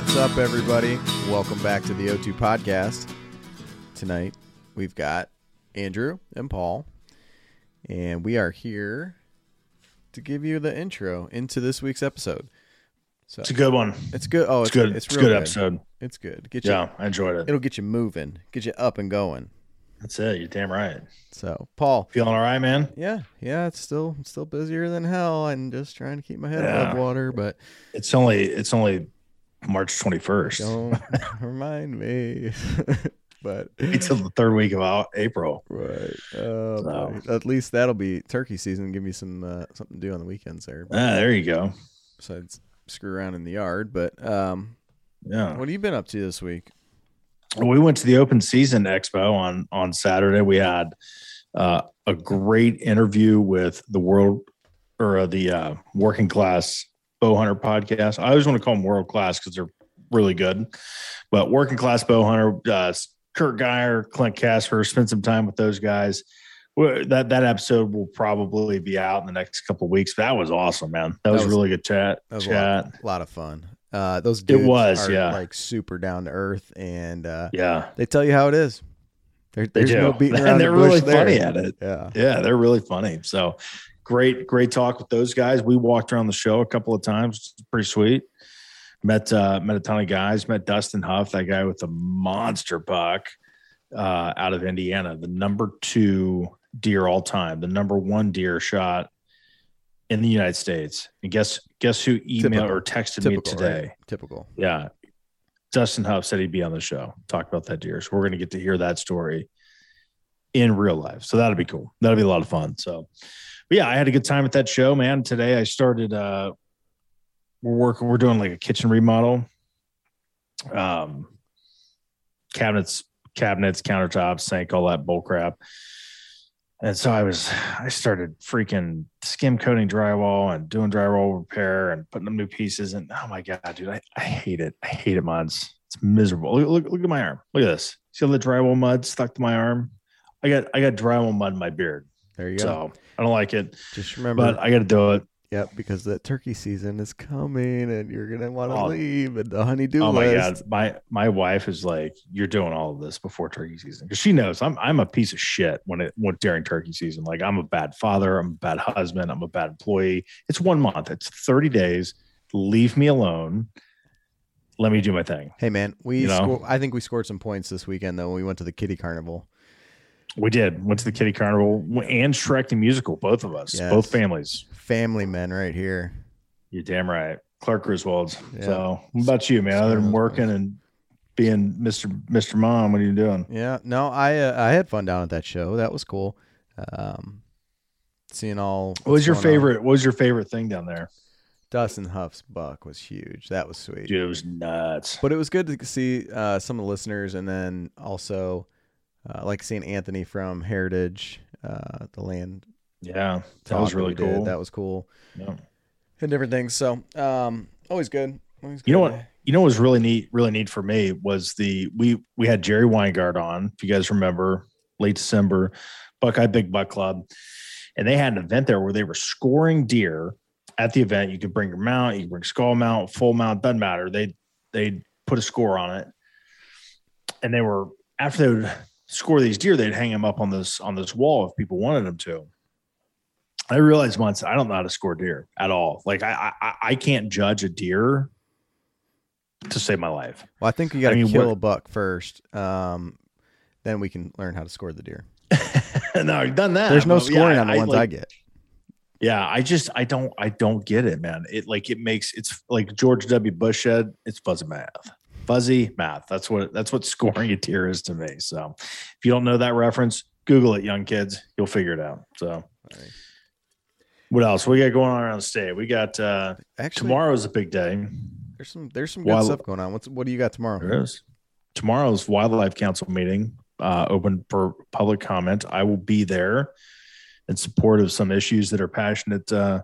What's up, everybody? Welcome back to the O2 podcast. Tonight, we've got Andrew and Paul, and we are here to give you the intro into this week's episode. So It's a good one. it's good. Oh, It's, good. It's, It's, a real good episode. It's good. Get you. Yeah, I enjoyed it. It'll get you moving. Get you up and going. That's it. You're damn right. So, Paul. Feeling all right, man? Yeah, yeah. It's still it's still busier than hell. I'm just trying to keep my head Yeah. above water, but It's only it's only March 21st. don't remind me. but Until the third week of April. Right. Oh, So- At least that'll be turkey season. Give me some uh, something to do on the weekends there. Ah, there you go. Besides screw around in the yard. But um, Yeah. what have you been up to this week? We went to the Open Season Expo on on Saturday. We had uh, a great interview with the world or uh, the uh, working class bow hunter podcast. I always want to call them world class because they're really good. But working class bow hunter, uh, Kurt Geyer, Clint Casper, spent some time with those guys. That that episode will probably be out in the next couple of weeks. That was awesome, man. That, was, was- really good chat. That was a chat. lot, a lot of fun. Uh, those dudes it was, are yeah. like super down to earth, and uh, Yeah, they tell you how it is. There, there's no beating around and they're the bush really there. funny at it. Yeah, Yeah, they're really funny. So great, great talk with those guys. We walked around the show a couple of times. It's pretty sweet. Met uh met a ton of guys. Met Dustin Huff, that guy with the monster buck uh out of Indiana, the number two deer all time, the number one deer shot in the United States. And guess guess who emailed Typical. or texted me today? right? Typical. Yeah. Dustin Huff said he'd be on the show, talk about that deer. So we're going to get to hear that story in real life. So that'll be cool. That'll be a lot of fun. So, but yeah, I had a good time at that show, man. Today I started, uh, we're working, we're doing like a kitchen remodel, um, cabinets, cabinets, countertops, sink, all that bull crap. And so I was, I started freaking skim coating drywall and doing drywall repair and putting them new pieces. And oh my God, dude, I, I hate it. I hate it, mods. It's miserable. Look, look, look at my arm. Look at this. See all the drywall mud stuck to my arm? I got, I got drywall mud in my beard. There you go. So I don't like it, Just remember, but I got to do it. Yep, because the turkey season is coming and you're gonna want to Oh. leave and the honeydew Oh my list. god, my my wife is like, "You're doing all of this before turkey season," because she knows I'm I'm a piece of shit when it when during turkey season. Like I'm a bad father, I'm a bad husband, I'm a bad employee. It's one month, it's 30 days. Leave me alone. Let me do my thing. Hey man, we You know? sco- I think we scored some points this weekend though when we went to the kitty carnival. We did went to the Kitty Carnival and Shrek the musical, both of us, Yes. both families. Family men right here. You're damn right, Clark Griswold's. Yeah. So, what about you, man? Other than working and being Mister Mister Mom, what are you doing? Yeah, no, I uh, I had fun down at that show. That was cool. Um, seeing all. What was your going on. favorite? What was your favorite thing down there? Dustin Huff's buck was huge. That was sweet. Dude, it was nuts. But it was good to see uh, some of the listeners, and then also uh, like seeing Anthony from Heritage, uh, the land. Yeah, that was really we did. cool. That was cool, Yeah. and different things. So, um, always good. Always You know what? You know what was really neat, really neat for me was the we we had Jerry Weingart on, if you guys remember, late December, Buckeye Big Buck Club, and they had an event there where they were scoring deer at the event. You could bring your mount, you could bring skull mount, full mount, doesn't matter. They they put a score on it, and they were after they would score these deer, they'd hang them up on this on this wall if people wanted them to. I realized once I don't know how to score deer at all. Like I I, I can't judge a deer to save my life. Well, I think you got to I mean, kill what- a buck first. Um, then we can learn how to score the deer. no, I've done that. There's no but yeah, scoring on the ones I get. Yeah, I just I don't I don't get it, man. It like it makes it's like George W. Bush said, it's fuzzy math. Fuzzy math. That's what that's what scoring a deer is to me. So if you don't know that reference, Google it, young kids. You'll figure it out. So Right. what else? We got going on around the state. We got uh Actually, tomorrow is a big day. there's some there's some good Wild- stuff going on. What's what do you got tomorrow? There is. Tomorrow's wildlife council meeting, uh, open for public comment. I will be there in support of some issues that are passionate uh,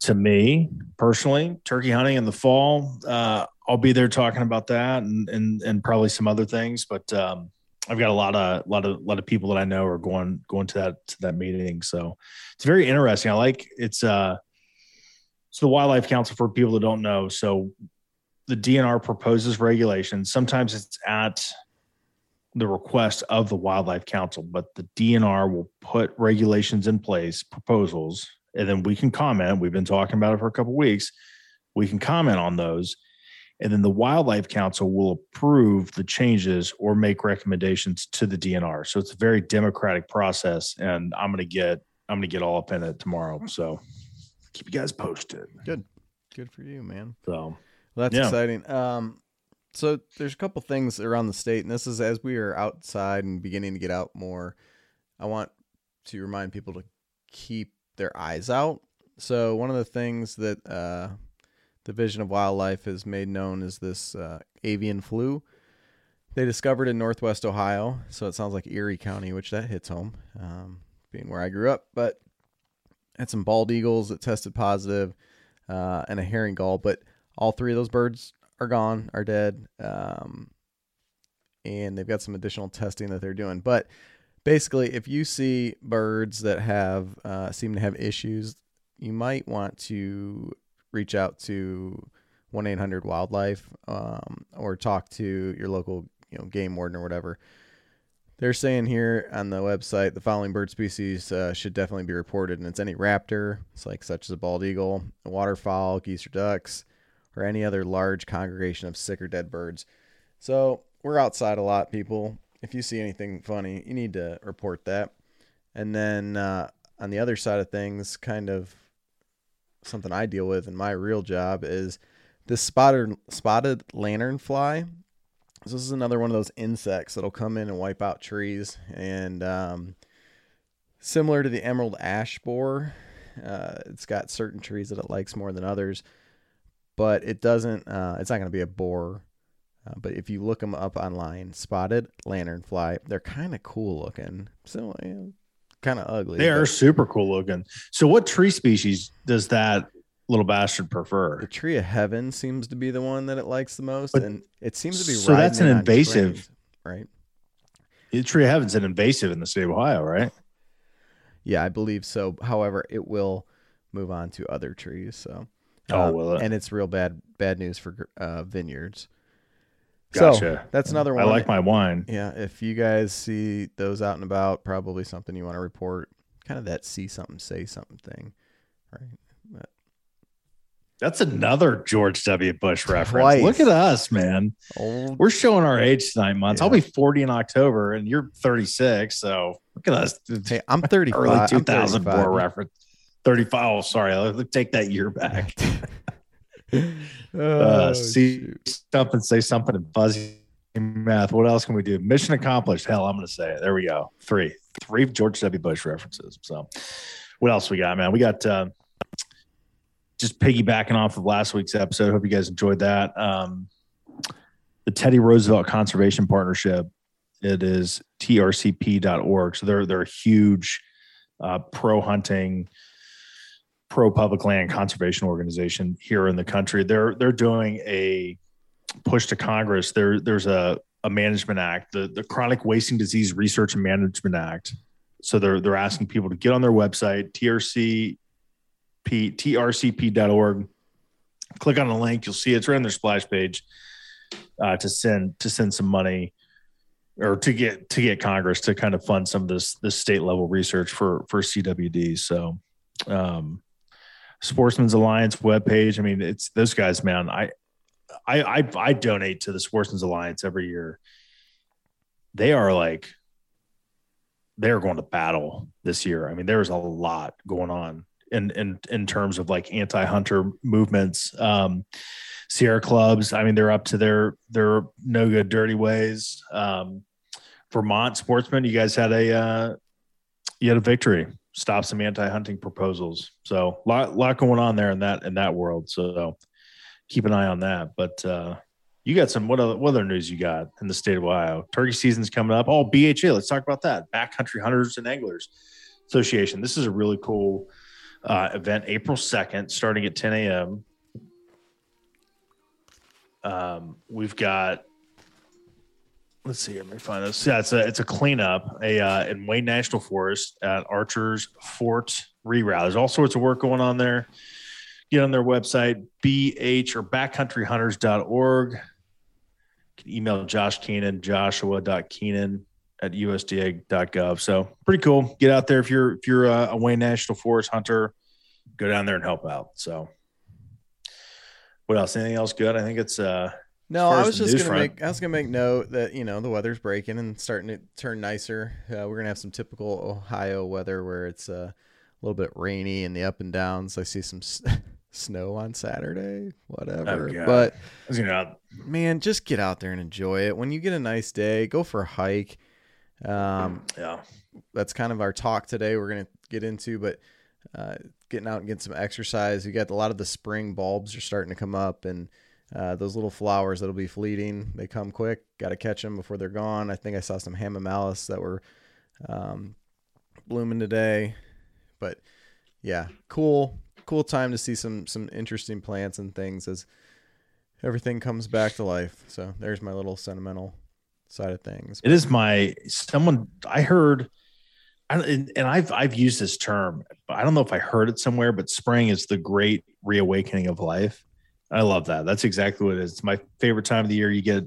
to me personally. Turkey hunting in the fall. Uh, I'll be there talking about that and and and probably some other things. But um, I've got a lot of lot of lot of people that I know are going going to that to that meeting. So it's very interesting. I like it's uh it's the wildlife council for people that don't know. So the DNR proposes regulations. Sometimes it's at the request of the Wildlife Council, but the DNR will put regulations in place, proposals, and then we can comment. We've been talking about it for a couple weeks. We can comment on those. And then the Wildlife Council will approve the changes or make recommendations to the DNR. So it's a very democratic process. And I'm gonna get I'm gonna get all up in it tomorrow. So keep you guys posted. Good good for you, man. So Well, that's Yeah. exciting. Um, so there's a couple things around the state, and this is as we are outside and beginning to get out more. I want to remind people to keep their eyes out. So one of the things that uh, Division of Wildlife has made known as this uh, avian flu. They discovered in Northwest Ohio, so it sounds like Erie County, which that hits home, um, being where I grew up. But had some bald eagles that tested positive, uh, and a herring gull, but all three of those birds are gone, are dead. Um, and they've got some additional testing that they're doing. But basically, if you see birds that have uh, seem to have issues, you might want to reach out to one eight hundred wildlife um, or talk to your local you know game warden or whatever. They're saying here on the website the following bird species uh, should definitely be reported, and it's any raptor, it's like such as a bald eagle, a waterfowl, geese or ducks, or any other large congregation of sick or dead birds. So we're outside a lot, people. If you see anything funny, you need to report that. And then uh, on the other side of things, kind of something I deal with in my real job is this spotted spotted lanternfly. So this is another one of those insects that'll come in and wipe out trees, and um, similar to the emerald ash borer, uh, it's got certain trees that it likes more than others, but it doesn't. Uh, it's not going to be a borer. Uh, but if you look them up online, spotted lanternfly, they're kind of cool looking. So kind of ugly. They are super cool looking. So, what tree species does that little bastard prefer? The tree of heaven seems to be the one that it likes the most, But- and it seems to be. so that's an invasive- trains, right? The tree of heaven's an invasive in the state of Ohio, right? Yeah, I believe so. However, it will move on to other trees. So, Oh, uh, will it? and it's real bad bad news for uh, vineyards. Gotcha. So that's another one. I like my wine. Yeah, if you guys see those out and about, probably something you want to report. Kind of that see something, say something thing, right? But That's another George W. Bush reference. Twice. Look at us, man. old, We're showing our age tonight months. I'll be 40 in October and you're 36. So look at us. Hey, I'm 35. early I'm 2004 35. reference. 35. Oh, sorry. Take that year back. oh, uh, see shoot. something, say something in fuzzy math. What else can we do? Mission accomplished. Hell, I'm going to say it. There we go. Three, three George W. Bush references. So, what else we got, man? We got uh, just piggybacking off of last week's episode. Hope you guys enjoyed that. Um, the Teddy Roosevelt Conservation Partnership. It is trcp.org. So they're they're a huge uh, pro hunting pro public land conservation organization here in the country. They're they're doing a push to Congress. There there's a a management act, the the Chronic Wasting Disease Research and Management Act. So they're they're asking people to get on their website trcp trcp.org. Click on the link, you'll see it's right on their splash page uh, to send to send some money or to get to get Congress to kind of fund some of this this state level research for for CWD. So um Sportsman's Alliance webpage. I mean, it's those guys, man. I, I, I, I donate to the Sportsman's Alliance every year. They are like, they're going to battle this year. I mean, there's a lot going on in in in terms of like anti-hunter movements. Um, Sierra clubs. I mean, they're up to their their no good dirty ways. Um, Vermont sportsmen, you guys had a uh, you had a victory. Stop some anti hunting proposals. So lot lot going on there in that in that world. So keep an eye on that. But uh, you got some what other, what other news you got in the state of Ohio? Turkey season's coming up. Oh, BHA. Let's talk about that. Backcountry Hunters and Anglers Association. This is a really cool uh, event. April second, starting at 10 a.m. Um, we've got. Let's see here. Let me find this. Yeah, it's a it's a cleanup a uh, in Wayne National Forest at Archer's Fork Reroute. There's all sorts of work going on there. Get on their website, bh or backcountryhunters.org. You can email Josh Keenan, joshua.keenan at usda.gov. So pretty cool. Get out there if you're if you're a Wayne National Forest hunter, go down there and help out. So what else? Anything else good? I think it's uh No, I was just gonna front. make I was gonna make note that you know the weather's breaking and starting to turn nicer. Uh, we're gonna have some typical Ohio weather where it's uh, a little bit rainy and the up and downs. I see some s- snow on Saturday, whatever. Oh, but you know man, just get out there and enjoy it. When you get a nice day, go for a hike. Um, yeah. that's kind of our talk today. We're gonna get into, but uh, getting out and getting some exercise. You got a lot of the spring bulbs are starting to come up, and uh, those little flowers that'll be fleeting. They come quick. Got to catch them before they're gone. I think I saw some hamamelis that were um, blooming today, but yeah, cool, cool time to see some some interesting plants and things as everything comes back to life. So there's my little sentimental side of things. It is my someone I heard and, and I've I've used this term, but I don't know if I heard it somewhere. But spring is the great reawakening of life. I love that. That's exactly what it is. It's my favorite time of the year. You get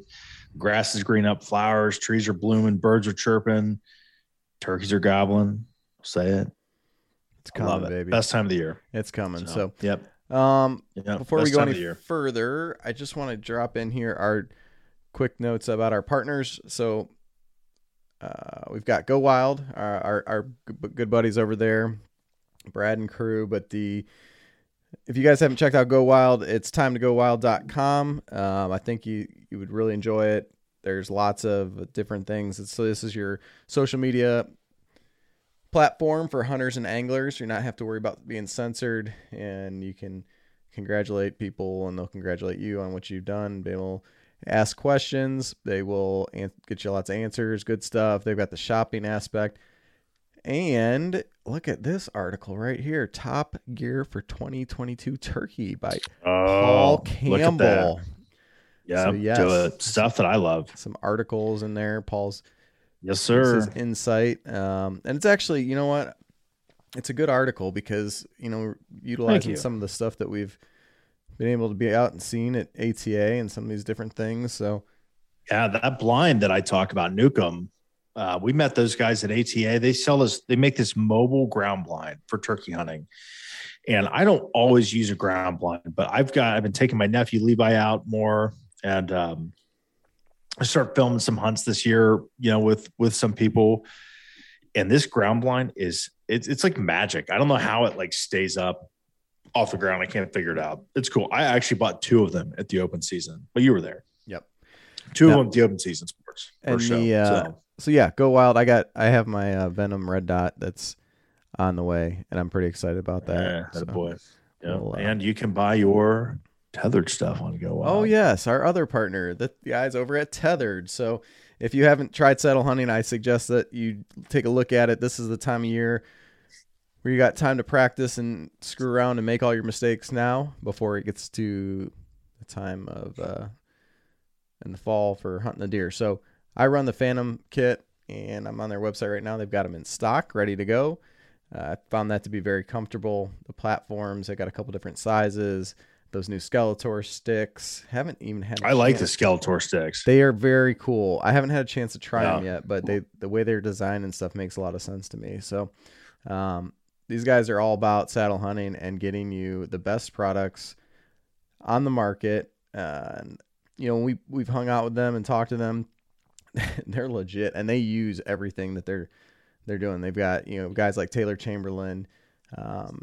grass is green up, flowers, trees are blooming, birds are chirping, turkeys are gobbling. Say it. It's coming, it. baby. Best time of the year. It's coming. So, yep. um, Yeah. before we go any of the year. further, I just want to drop in here our quick notes about our partners. So, uh, we've got Go Wild, our, our our good buddies over there, Brad and crew. But the if you guys haven't checked out Go Wild, it's time to go wild.com. Um, I think you you would really enjoy it. There's lots of different things. So this is your social media platform for hunters and anglers. You're not have to worry about being censored, and you can congratulate people, and they'll congratulate you on what you've done. They will ask questions. They will get you lots of answers. Good stuff. They've got the shopping aspect. And look at this article right here: Top Gear for 2022 Turkey by Paul Oh, that. Campbell. Yeah. So, yes. it. Stuff that I love. Some articles in there. Paul's Yes, sir. insight. Um, and it's actually, you know what? It's a good article because, you know, utilizing you. some of the stuff that we've been able to be out and seen at ATA and some of these different things. So, Yeah, that blind that I talk about, Nukem. Uh, we met those guys at ATA. They sell us. They make this mobile ground blind for turkey hunting, and I don't always use a ground blind, but I've got. I've been taking my nephew Levi out more, and um, I start filming some hunts this year. You know, with with some people, and this ground blind is it's it's like magic. I don't know how it like stays up off the ground. I can't figure it out. It's cool. I actually bought two of them at the open season, but you were there. Yep. Two Now- of them at the open season sports. and the, uh, so, so yeah, go wild. I got, I have my uh, Venom Red Dot that's on the way, and I'm pretty excited about that. yeah, So- boy. Yeah. we'll, uh, and you can buy your Tethrd stuff on Go Wild. Oh yes, our other partner, the the guys over at Tethrd. So if you haven't tried saddle hunting, I suggest that you take a look at it. This is the time of year where you got time to practice and screw around and make all your mistakes now before it gets to the time of uh, in the fall for hunting the deer. So I run the Phantom kit, and I'm on their website right now. They've got them in stock, ready to go. Uh, I found that to be very comfortable. The platforms, they got a couple different sizes. Those new Skeletor sticks. Haven't even had. I I like the Skeletor sticks. They are very cool. I haven't had a chance to try Yeah. them yet, but they the way they're designed and stuff makes a lot of sense to me. So, um, these guys are all about saddle hunting and getting you the best products on the market. Uh, and you know, we we've hung out with them and talked to them. they're legit, and they use everything that they're they're doing. They've got you know guys like Taylor Chamberlain, um,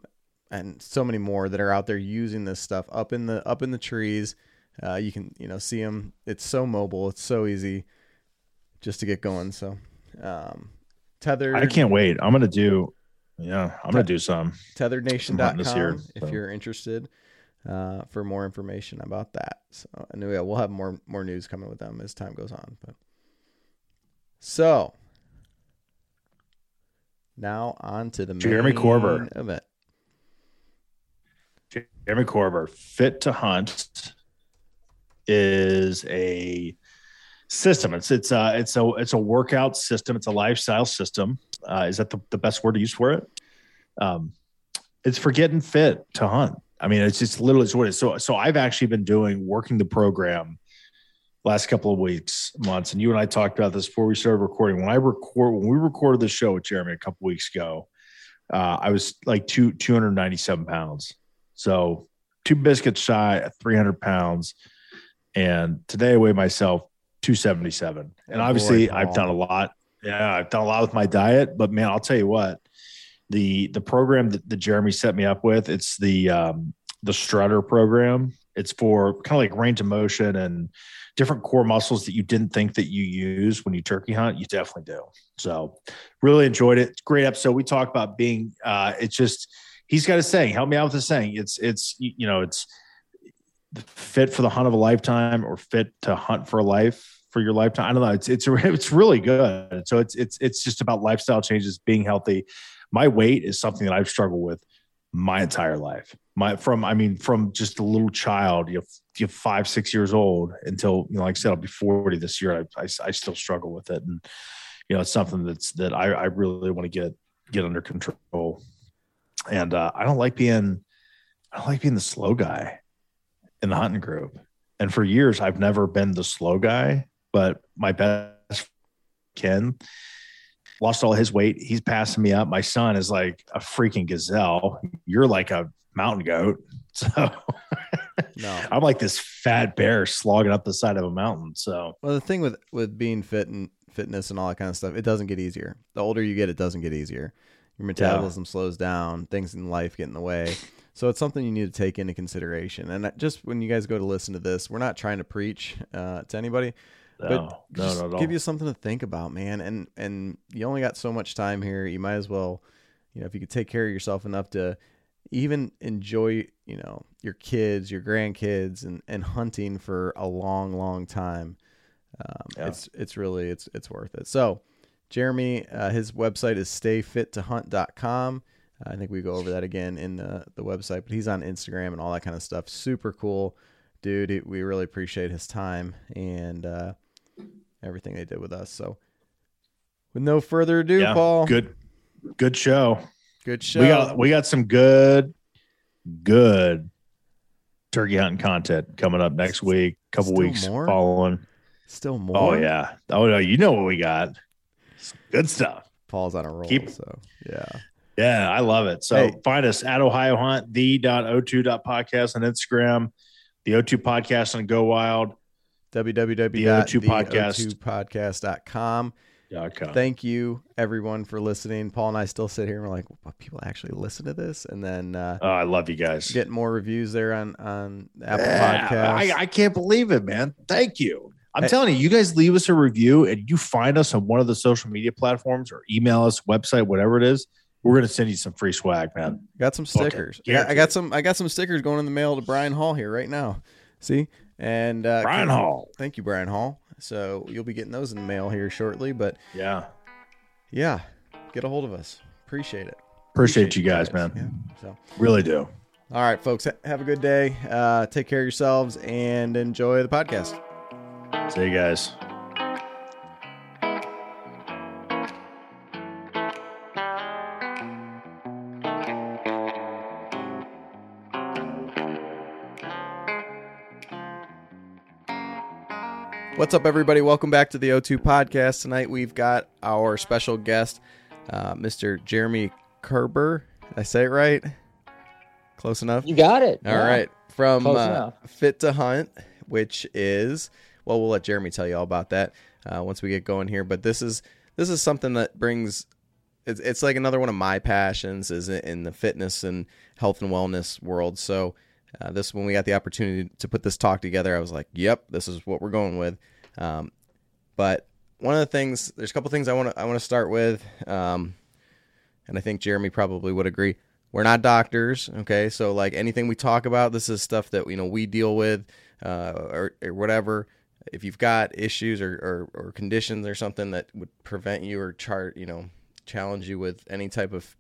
and so many more that are out there using this stuff up in the up in the trees, Uh, you can you know see them. It's so mobile. It's so easy just to get going. So um, Tethrd. I can't wait. I'm gonna do. Yeah, I'm gonna do some. tethrdnation.com this year, if you're interested uh, for more information about that. So and yeah, we'll have more more news coming with them as time goes on. But so now on to the Jeremy main Corber. event. Jeremy Corber, Fit to Hunt, is a system. It's it's a it's a it's a workout system. It's a lifestyle system. Uh, is that the, the best word to use for it? Um, it's for getting fit to hunt. I mean, it's just literally what it is. So so I've actually been doing working the program last couple of weeks, months, and you and I talked about this before we started recording. When I record when we recorded the show with Jeremy a couple weeks ago, uh, I was like two two hundred ninety seven pounds. So two biscuits shy at 300 pounds. And today I weigh myself 277. And Oh, obviously boy, I've done a lot. Yeah, I've done a lot with my diet, but man, I'll tell you what, the the program that, that Jeremy set me up with, it's the um the strutter program. It's for kind of like range of motion and different core muscles that you didn't think that you use when you turkey hunt. You definitely do. So really enjoyed it. Great episode. We talk about being uh it's just he's got a saying. Help me out with the saying. It's it's you know it's fit for the hunt of a lifetime or fit to hunt for a life for your lifetime. I don't know. It's it's it's really good. So it's it's it's just about lifestyle changes, being healthy. My weight is something that I've struggled with my entire life. My from I mean from just a little child, you know, you five six years old until you know, like I said, I'll be forty this year. I I, I still struggle with it, and you know, it's something that's that I I really want to get get under control and uh, I don't like being I don't like being the slow guy in the hunting group. And for years, I've never been the slow guy. But my best Ken lost all his weight. He's passing me up. My son is like a freaking gazelle. You're like a mountain goat. So No. I'm like this fat bear slogging up the side of a mountain. So Well, the thing with with being fit and fitness and all that kind of stuff, it doesn't get easier. The older you get, it doesn't get easier. Your metabolism slows down. Things in life get in the way. So it's something you need to take into consideration. And just when you guys go to listen to this, we're not trying to preach uh, to anybody, no, but no, just not at all. give you something to think about, man. And and you only got so much time here. You might as well, you know, if you could take care of yourself enough to even enjoy, you know, your kids, your grandkids, and and hunting for a long, long time. Um, Yeah. It's it's really it's it's worth it. So, Jeremy, uh, his website is stayfittohunt.com. Uh, I think we go over that again in the, the website, but he's on Instagram and all that kind of stuff. Super cool dude. We really appreciate his time and uh, everything they did with us. So, with no further ado, yeah, Paul, good, good show. good show. We got we got some good, good turkey hunting content coming up next week. Couple Still weeks more? following. still oh, more. Oh yeah. Oh no, you know what we got. Good stuff. Paul's on a roll. Keep- so yeah. Yeah, I love it. So Hey. find us at Ohio Hunt, the.o2.podcast on Instagram, the O2 podcast on Go Wild. www.the02podcast.com. Thank you everyone for listening. Paul and I still sit here and we're like, "What, people actually listen to this, and then uh, Oh, I love you guys. get more reviews there on on Apple Yeah, Podcasts. I, I can't believe it, man. Thank you. I'm Hey. telling you, you guys leave us a review and you find us on one of the social media platforms or email us, website, whatever it is. We're gonna send you some free swag, man. got some stickers. Yeah, I got some. I got some stickers going in the mail to Brian Hall here right now. See, and uh, Brian Hall. Thank you, Brian Hall. So you'll be getting those in the mail here shortly. But Yeah. yeah, get a hold of us. Appreciate it. Appreciate you guys, man. Yeah. So. Really do. All right, folks, ha- have a good day. Uh, take care of yourselves and enjoy the podcast. See you guys. What's up, everybody? Welcome back to the O2 podcast. Tonight we've got our special guest, uh, Mr. Jeremy Kerber. Did I say it right? Close enough? You got it. All Yeah. right. From uh. Fit to Hunt, which is well, we'll let Jeremy tell you all about that uh, once we get going here. But this is this is something that brings it's, it's like another one of my passions is in the fitness and health and wellness world. So uh, this when we got the opportunity to put this talk together, I was like, "Yep, this is what we're going with." Um, but one of the things, there's a couple things I want to I want to start with, um, and I think Jeremy probably would agree. We're not doctors, okay? So like anything we talk about, this is stuff that you know we deal with, uh, or, or whatever. If you've got issues or, or, or conditions or something that would prevent you or chart, you know, challenge you with any type of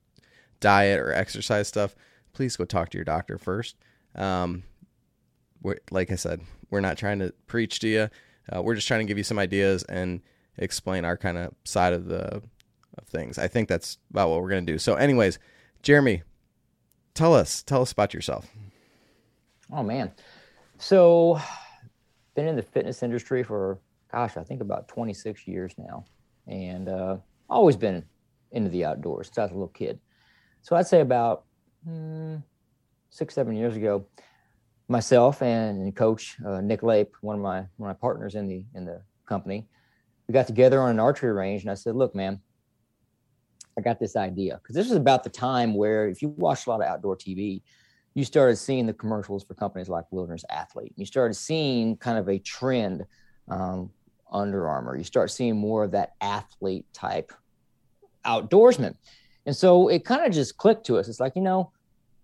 diet or exercise stuff, please go talk to your doctor first. Um, like I said, we're not trying to preach to you. Uh, we're just trying to give you some ideas and explain our kind of side of the of things. I think that's about what we're to do. So, anyways, Jeremy, tell us tell us about yourself. Oh man, so been in the fitness industry for gosh, I think about 26 years now, and uh, always been into the outdoors since I was a little kid. So I'd say about hmm, six, seven years ago, myself and, Coach uh, Nick Lape, one of my one of my partners in the in the company, we got together on an archery range, and I said, "Look, man, I got this idea because this is about the time where if you watch a lot of outdoor TV, you started seeing the commercials for companies like Wilderness Athlete. You started seeing kind of a trend, um, Under Armour. You start seeing more of that athlete type outdoorsman. And so it kind of just clicked to us. It's like, you know,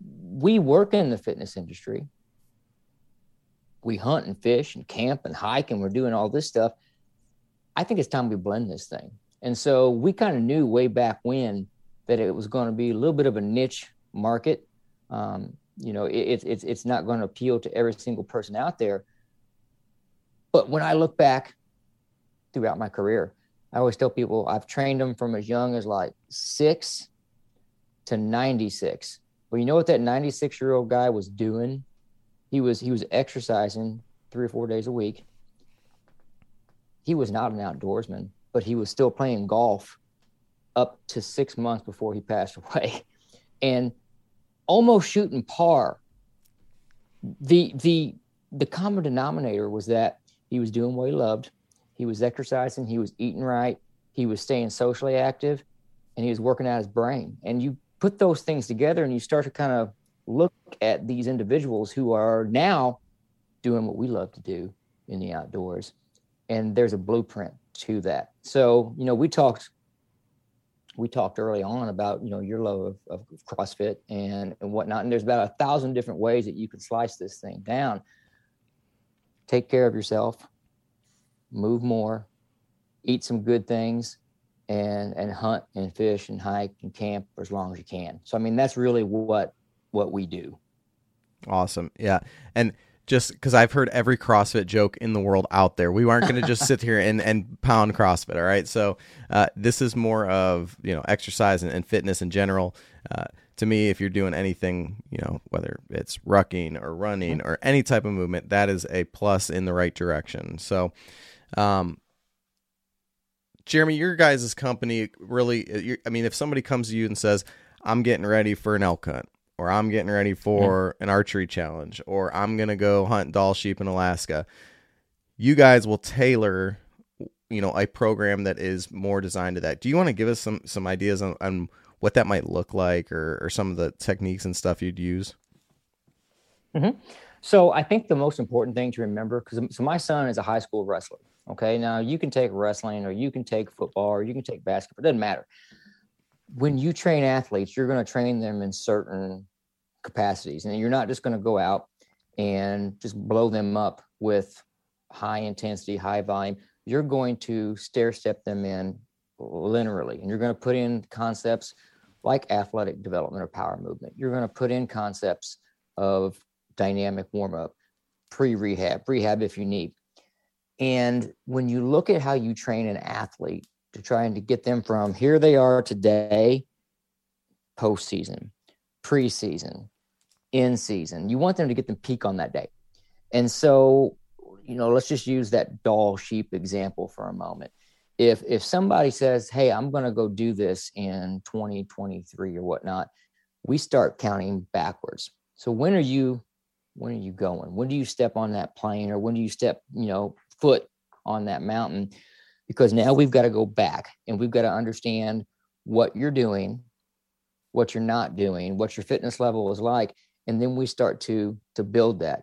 we work in the fitness industry. We hunt and fish and camp and hike and we're doing all this stuff. I think it's time we blend this thing. And so we kind of knew way back when that it was going to be a little bit of a niche market. Um, you know, it's it, it's it's not going to appeal to every single person out there. But when I look back throughout my career, I always tell people I've trained them from as young as like six to 96. Well, you know what that 96 year old guy was doing? He was he was exercising three or four days a week. He was not an outdoorsman, but he was still playing golf up to six months before he passed away, and almost shooting par. The the the common denominator was that he was doing what he loved. He was exercising. He was eating right. He was staying socially active, and he was working out his brain. And you put those things together and you start to kind of look at these individuals who are now doing what we love to do in the outdoors. And there's a blueprint to that. So you know we talked we talked early on about you know your love of, of crossfit and and whatnot. And there's about a thousand different ways that you can slice this thing down. Take care of yourself. Move more. Eat some good things and and hunt and fish and hike and camp for as long as you can. So I mean that's really what what we do. Awesome. Yeah. And just because I've heard every CrossFit joke in the world out there. We aren't going to just sit here and, and pound CrossFit. All right. So uh, this is more of, you know, exercise and, and fitness in general. Uh, to me, if you're doing anything, you know, whether it's rucking or running or any type of movement, that is a plus in the right direction. So, um, Jeremy, your guys' company really, I mean, if somebody comes to you and says, I'm getting ready for an elk hunt, or I'm getting ready for mm-hmm. an archery challenge, or I'm going to go hunt Dall sheep in Alaska, you guys will tailor, you know, a program that is more designed to that. Do you want to give us some, some ideas on, on what that might look like or, or some of the techniques and stuff you'd use? Mm-hmm. So I think the most important thing to remember, because so my son is a high school wrestler. Okay. Now you can take wrestling or you can take football or you can take basketball. It doesn't matter. When you train athletes, you're going to train them in certain capacities. And you're not just going to go out and just blow them up with high intensity, high volume. You're going to stair step them in linearly. And you're going to put in concepts like athletic development or power movement. You're going to put in concepts of dynamic warm up, pre rehab, rehab if you need. And when you look at how you train an athlete to trying to get them from here they are today, postseason, preseason, in season, you want them to get them peak on that day. And so, you know, let's just use that Dall sheep example for a moment. If if somebody says, "Hey, I'm going to go do this in 2023 or whatnot," we start counting backwards. So when are you when are you going? When do you step on that plane or when do you step, you know, foot on that mountain because now we've got to go back and we've got to understand what you're doing, what you're not doing, what your fitness level is like. and then we start to to build that.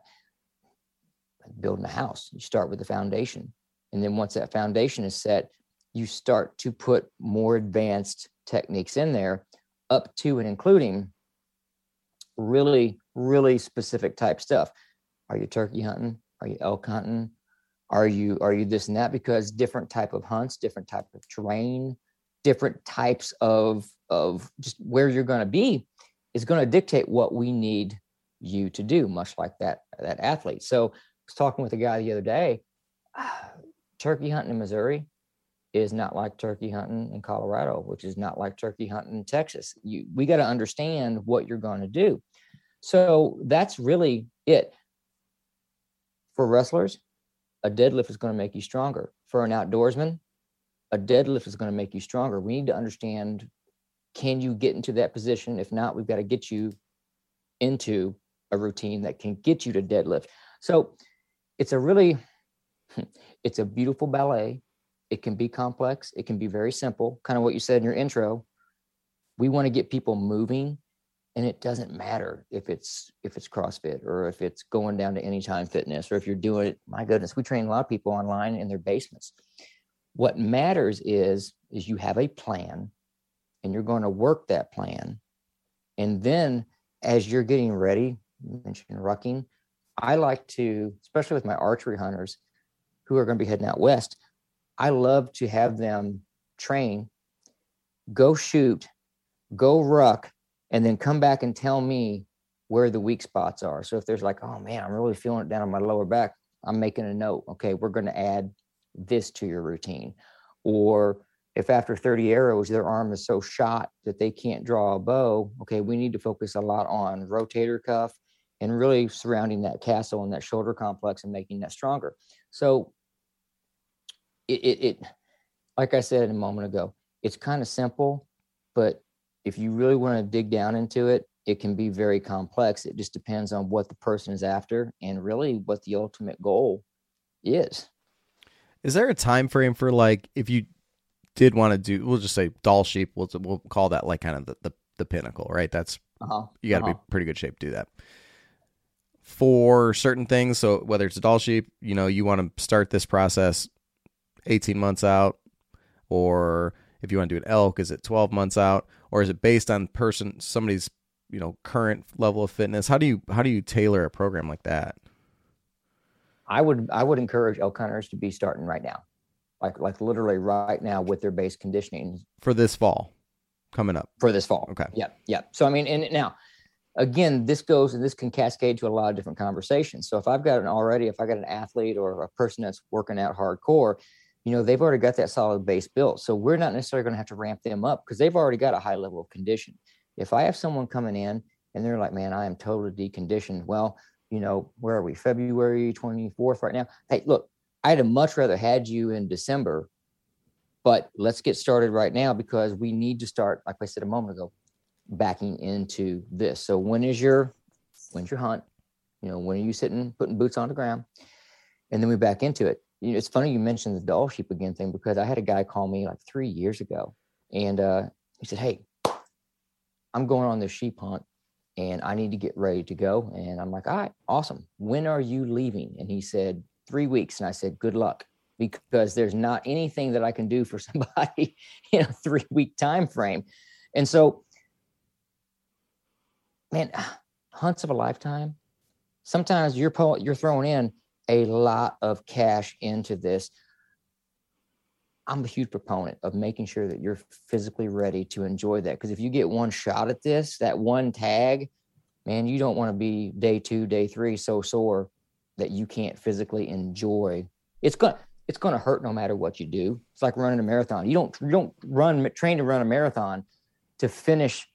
Building a house you start with the foundation and then once that foundation is set you start to put more advanced techniques in there up to and including really really specific type stuff. Are you turkey hunting? Are you elk hunting are you are you this and that because different type of hunts different type of terrain different types of of just where you're going to be is going to dictate what we need you to do much like that that athlete so I was talking with a guy the other day. turkey hunting in Missouri is not like turkey hunting in Colorado, which is not like turkey hunting in Texas. You, we got to understand what you're going to do. So that's really it. For wrestlers, a deadlift is going to make you stronger. For an outdoorsman, a deadlift is going to make you stronger. We need to understand can you get into that position? If not, we've got to get you into a routine that can get you to deadlift. So it's a really it's a beautiful ballet it can be complex it can be very simple kind of what you said in your intro we want to get people moving and it doesn't matter if it's if it's crossfit or if it's going down to anytime fitness or if you're doing it my goodness we train a lot of people online in their basements. What matters is is you have a plan and you're going to work that plan. And then as you're getting ready you mentioned rucking I like to, especially with my archery hunters who are going to be heading out west, I love to have them train, go shoot, go ruck, and then come back and tell me where the weak spots are. So if there's like, oh man, I'm really feeling it down on my lower back, I'm making a note. Okay, we're going to add this to your routine. Or if after 30 arrows, their arm is so shot that they can't draw a bow, okay, we need to focus a lot on rotator cuff and really surrounding that castle and that shoulder complex and making that stronger. So it, it, it like I said a moment ago, it's kind of simple, but if you really want to dig down into it, it can be very complex. It just depends on what the person is after and really what the ultimate goal is. Is there a time frame for like if you did want to do we'll just say Dall sheep, we'll we'll call that like kind of the the, the pinnacle, right? That's uh-huh. you got to uh-huh. be pretty good shape to do that for certain things. So whether it's a Dall sheep, you know, you want to start this process 18 months out, or if you want to do an elk, is it 12 months out, or is it based on person somebody's you know current level of fitness? How do you how do you tailor a program like that? I would I would encourage elk hunters to be starting right now, like like literally right now with their base conditioning for this fall coming up for this fall. Okay. Yeah, yeah. So I mean, and now again, this goes and this can cascade to a lot of different conversations. So if I've got an already, if I got an athlete or a person that's working out hardcore, you know, they've already got that solid base built. So we're not necessarily going to have to ramp them up because they've already got a high level of condition. If I have someone coming in and they're like, man, I am totally deconditioned. Well, you know, where are we? February 24th right now. Hey, look, I'd have much rather had you in December, but let's get started right now because we need to start, like I said a moment ago, backing into this. So when is your when's your hunt? You know, when are you sitting putting boots on the ground? And then we back into it. You know, it's funny you mentioned the Dall sheep again thing because I had a guy call me like three years ago, and uh, he said, "Hey, I'm going on this sheep hunt, and I need to get ready to go." And I'm like, "All right, awesome. When are you leaving?" And he said, three weeks." And I said, "Good luck." Because there's not anything that I can do for somebody in a three week time frame. And so man, hunts of a lifetime. Sometimes you're you're throwing in a lot of cash into this. I'm a huge proponent of making sure that you're physically ready to enjoy that. Because if you get one shot at this, that one tag, man, you don't want to be day two, day three so sore that you can't physically enjoy. It's gonna it's gonna hurt no matter what you do. It's like running a marathon. You don't you don't run train to run a marathon to finish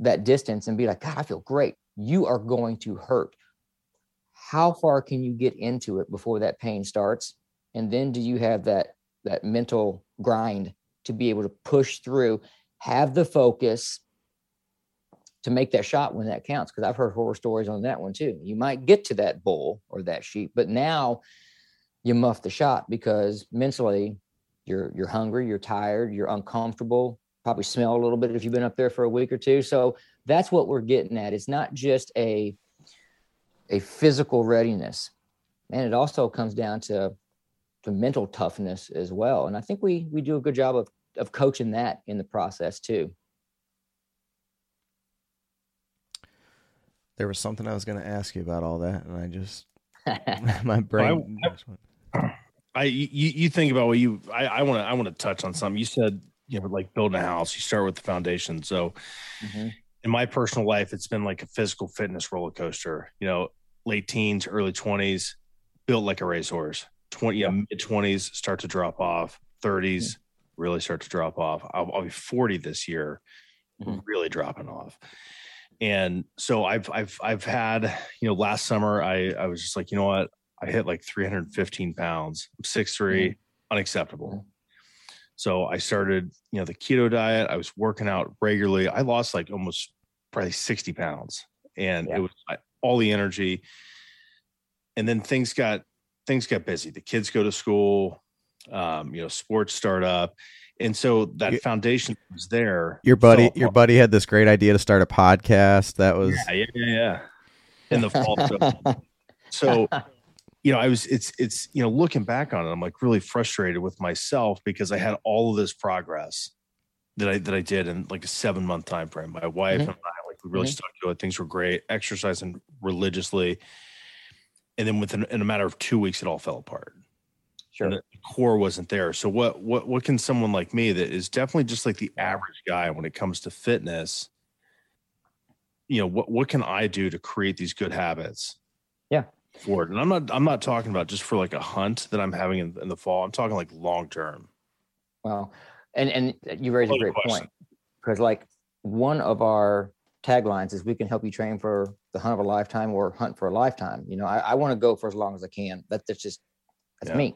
that distance and be like, God, I feel great. You are going to hurt. How far can you get into it before that pain starts? And then do you have that that mental grind to be able to push through, have the focus to make that shot when that counts? Because I've heard horror stories on that one too. You might get to that bull or that sheep, but now you muff the shot because mentally you're you're hungry, you're tired, you're uncomfortable, probably smell a little bit if you've been up there for a week or two. So that's what we're getting at. It's not just a a physical readiness. And it also comes down to to mental toughness as well. And I think we we do a good job of of coaching that in the process too. There was something I was going to ask you about all that, and I just my brain. I, I you you think about what you I want to I want to touch on something. You said you know like building a house, you start with the foundation. So mm-hmm. In my personal life, it's been like a physical fitness roller coaster. You know, late teens, early twenties, built like a racehorse. Twenty yeah. mid twenties start to drop off. 30s mm-hmm. really start to drop off. I'll, I'll be forty this year, mm-hmm. really dropping off and so I've I've I've had you know last summer I I was just like you know what I hit like 315 pounds I'm 6'3 mm-hmm. unacceptable mm-hmm. so I started you know the keto diet I was working out regularly I lost like almost probably 60 pounds and yeah. it was all the energy and then things got things got busy the kids go to school um, you know sports start up and so that foundation was there. Your buddy, your buddy had this great idea to start a podcast. That was yeah, yeah, yeah. In the fall, so, so you know, I was it's it's you know looking back on it, I'm like really frustrated with myself because I had all of this progress that I that I did in like a seven month time frame. My wife mm-hmm. and I like we really mm-hmm. stuck to it. Things were great, exercising religiously, and then within in a matter of two weeks, it all fell apart. Sure. the core wasn't there. So what what what can someone like me that is definitely just like the average guy when it comes to fitness, you know, what what can I do to create these good habits? Yeah. For it. And I'm not I'm not talking about just for like a hunt that I'm having in, in the fall. I'm talking like long term. Well, and and you raise a great point because like one of our taglines is we can help you train for the hunt of a lifetime or hunt for a lifetime. You know, I, I want to go for as long as I can. That, that's just that's yeah. me.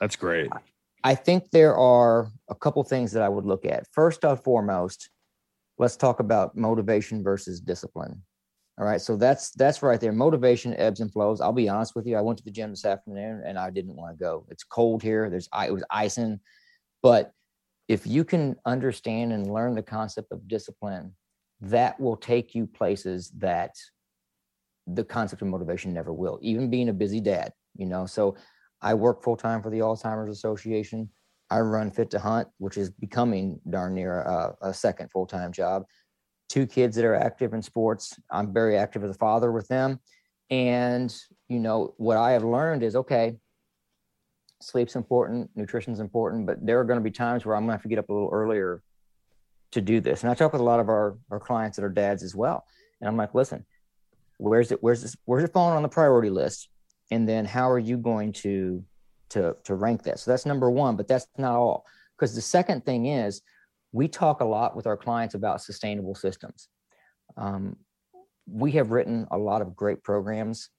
That's great. I think there are a couple things that I would look at. First and foremost, let's talk about motivation versus discipline. All right, so that's that's right there. Motivation ebbs and flows. I'll be honest with you. I went to the gym this afternoon and I didn't want to go. It's cold here. There's it was icing, but if you can understand and learn the concept of discipline, that will take you places that the concept of motivation never will. Even being a busy dad, you know. So I work full time for the Alzheimer's Association. I run Fit to Hunt, which is becoming darn near a, a second full time job. Two kids that are active in sports. I'm very active as a father with them. And, you know, what I have learned is okay, sleep's important, nutrition's important, but there are going to be times where I'm going to have to get up a little earlier to do this. And I talk with a lot of our, our clients that are dads as well. And I'm like, listen, where's it, where's this, where's it falling on the priority list? and then how are you going to to to rank that so that's number one but that's not all because the second thing is we talk a lot with our clients about sustainable systems um, we have written a lot of great programs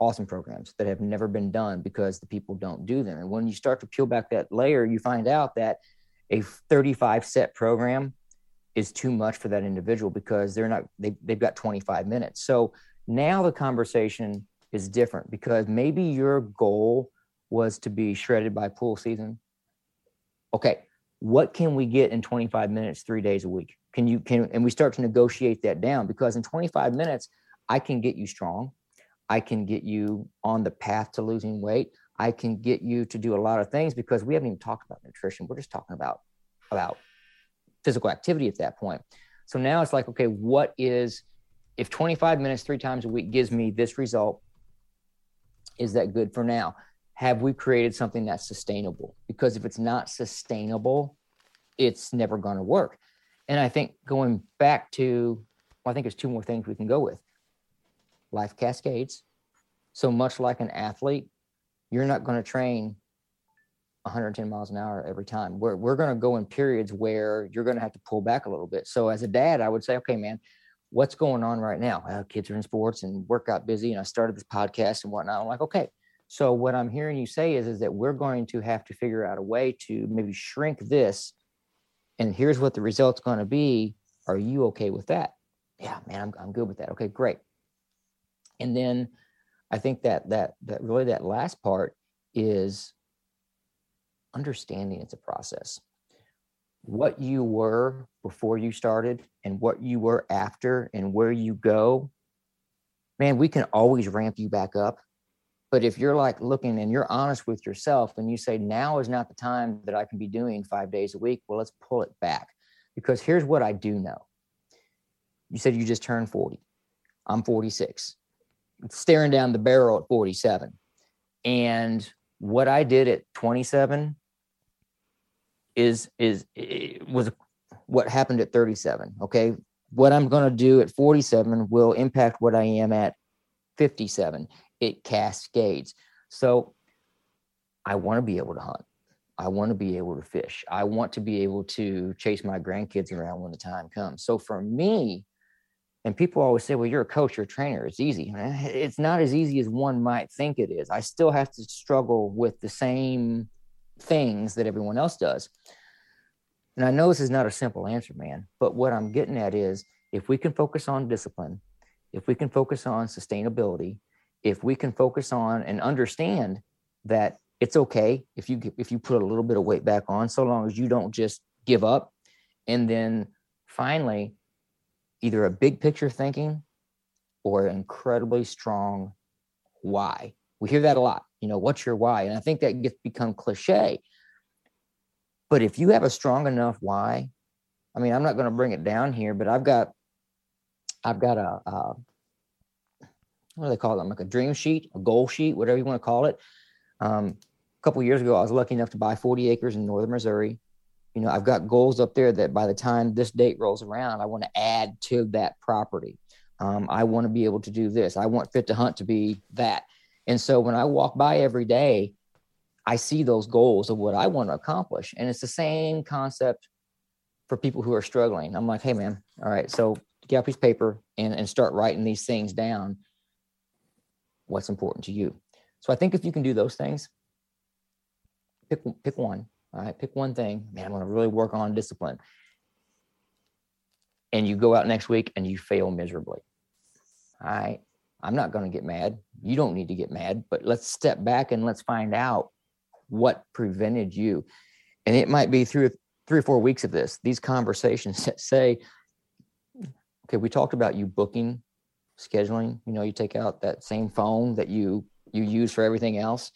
awesome programs that have never been done because the people don't do them and when you start to peel back that layer you find out that a 35 set program is too much for that individual because they're not they, they've got 25 minutes so now the conversation is different because maybe your goal was to be shredded by pool season. Okay, what can we get in 25 minutes, three days a week? Can you can and we start to negotiate that down because in 25 minutes, I can get you strong. I can get you on the path to losing weight. I can get you to do a lot of things because we haven't even talked about nutrition. We're just talking about about physical activity at that point. So now it's like, okay, what is if 25 minutes three times a week gives me this result, is that good for now? Have we created something that's sustainable? Because if it's not sustainable, it's never going to work. And I think going back to, well, I think there's two more things we can go with life cascades. So much like an athlete, you're not going to train 110 miles an hour every time. We're, we're going to go in periods where you're going to have to pull back a little bit. So as a dad, I would say, okay, man, what's going on right now? Kids are in sports and work got busy, and I started this podcast and whatnot. I'm like, okay. So what I'm hearing you say is, is that we're going to have to figure out a way to maybe shrink this, and here's what the result's going to be. Are you okay with that? Yeah, man, I'm I'm good with that. Okay, great. And then I think that that that really that last part is understanding it's a process what you were before you started and what you were after and where you go man, we can always ramp you back up. But if you're like looking and you're honest with yourself and you say, now is not the time that I can be doing five days a week, well, let's pull it back. Because here's what I do know. You said you just turned 40. I'm 46, staring down the barrel at 47. And what I did at 27 is is was what happened at 37. Okay, what I'm going to do at 47 will impact what I am at 57. It cascades. So I want to be able to hunt. I want to be able to fish. I want to be able to chase my grandkids around when the time comes. So for me, and people always say, well, you're a coach, you're a trainer. It's easy. It's not as easy as one might think it is. I still have to struggle with the same things that everyone else does. And I know this is not a simple answer, man, but what I'm getting at is if we can focus on discipline, if we can focus on sustainability, if we can focus on and understand that it's okay if you if you put a little bit of weight back on so long as you don't just give up and then finally either a big picture thinking or an incredibly strong why we hear that a lot you know what's your why and i think that gets become cliche but if you have a strong enough why, I mean, I'm not going to bring it down here, but I've got, I've got a, a what do they call them? Like a dream sheet, a goal sheet, whatever you want to call it. Um, a couple years ago, I was lucky enough to buy 40 acres in northern Missouri. You know, I've got goals up there that by the time this date rolls around, I want to add to that property. Um, I want to be able to do this. I want Fit to Hunt to be that. And so when I walk by every day, I see those goals of what I want to accomplish. And it's the same concept for people who are struggling. I'm like, hey, man, all right, so get a piece of paper and, and start writing these things down. What's important to you? So I think if you can do those things, pick pick one. All right, pick one thing. Man, I'm going to really work on discipline. And you go out next week and you fail miserably. All right, I'm not going to get mad. You don't need to get mad, but let's step back and let's find out what prevented you and it might be through three or four weeks of this these conversations that say okay we talked about you booking scheduling you know you take out that same phone that you you use for everything else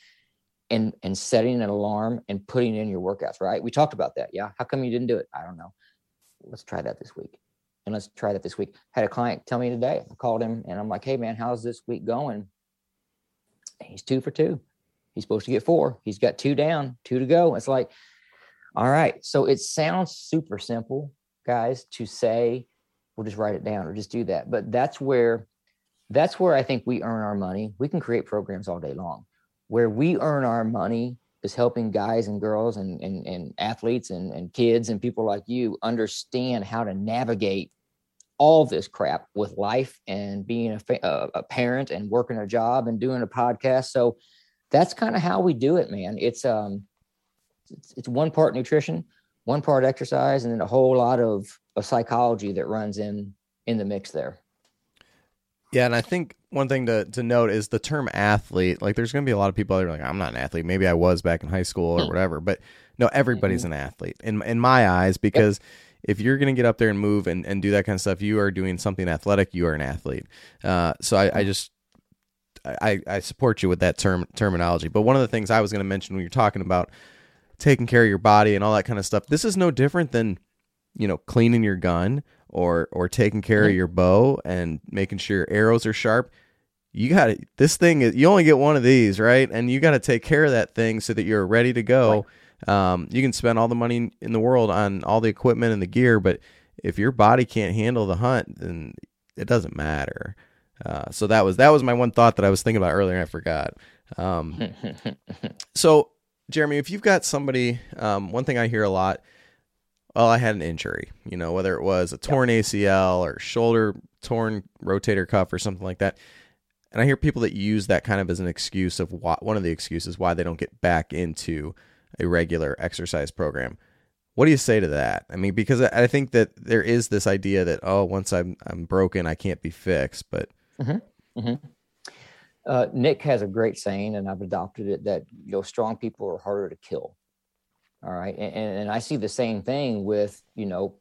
and and setting an alarm and putting in your workouts right we talked about that yeah how come you didn't do it i don't know let's try that this week and let's try that this week had a client tell me today i called him and i'm like hey man how's this week going he's two for two He's supposed to get four. He's got two down, two to go. It's like, all right. So it sounds super simple, guys, to say, we'll just write it down or just do that. But that's where that's where I think we earn our money. We can create programs all day long. Where we earn our money is helping guys and girls and, and, and athletes and, and kids and people like you understand how to navigate all this crap with life and being a, a, a parent and working a job and doing a podcast. So that's kind of how we do it, man. It's um, it's, it's one part nutrition, one part exercise, and then a whole lot of, of psychology that runs in in the mix there. Yeah, and I think one thing to, to note is the term athlete. Like, there's going to be a lot of people that are like, I'm not an athlete. Maybe I was back in high school or hmm. whatever. But no, everybody's mm-hmm. an athlete in in my eyes because if you're going to get up there and move and, and do that kind of stuff, you are doing something athletic. You are an athlete. Uh, so I, I hmm. just I, I support you with that term terminology. But one of the things I was going to mention when you're talking about taking care of your body and all that kind of stuff, this is no different than you know cleaning your gun or or taking care mm-hmm. of your bow and making sure your arrows are sharp. You got this thing. is You only get one of these, right? And you got to take care of that thing so that you're ready to go. Right. Um, you can spend all the money in the world on all the equipment and the gear, but if your body can't handle the hunt, then it doesn't matter. Uh, so that was that was my one thought that I was thinking about earlier. I forgot. Um, so Jeremy, if you've got somebody, um, one thing I hear a lot. Well, I had an injury, you know, whether it was a torn. ACL or shoulder torn rotator cuff or something like that. And I hear people that use that kind of as an excuse of why, one of the excuses why they don't get back into a regular exercise program. What do you say to that? I mean, because I think that there is this idea that oh, once I'm I'm broken, I can't be fixed. But Mm-hmm. Mm-hmm. Uh, Nick has a great saying, and I've adopted it that you know strong people are harder to kill. All right, and, and I see the same thing with you know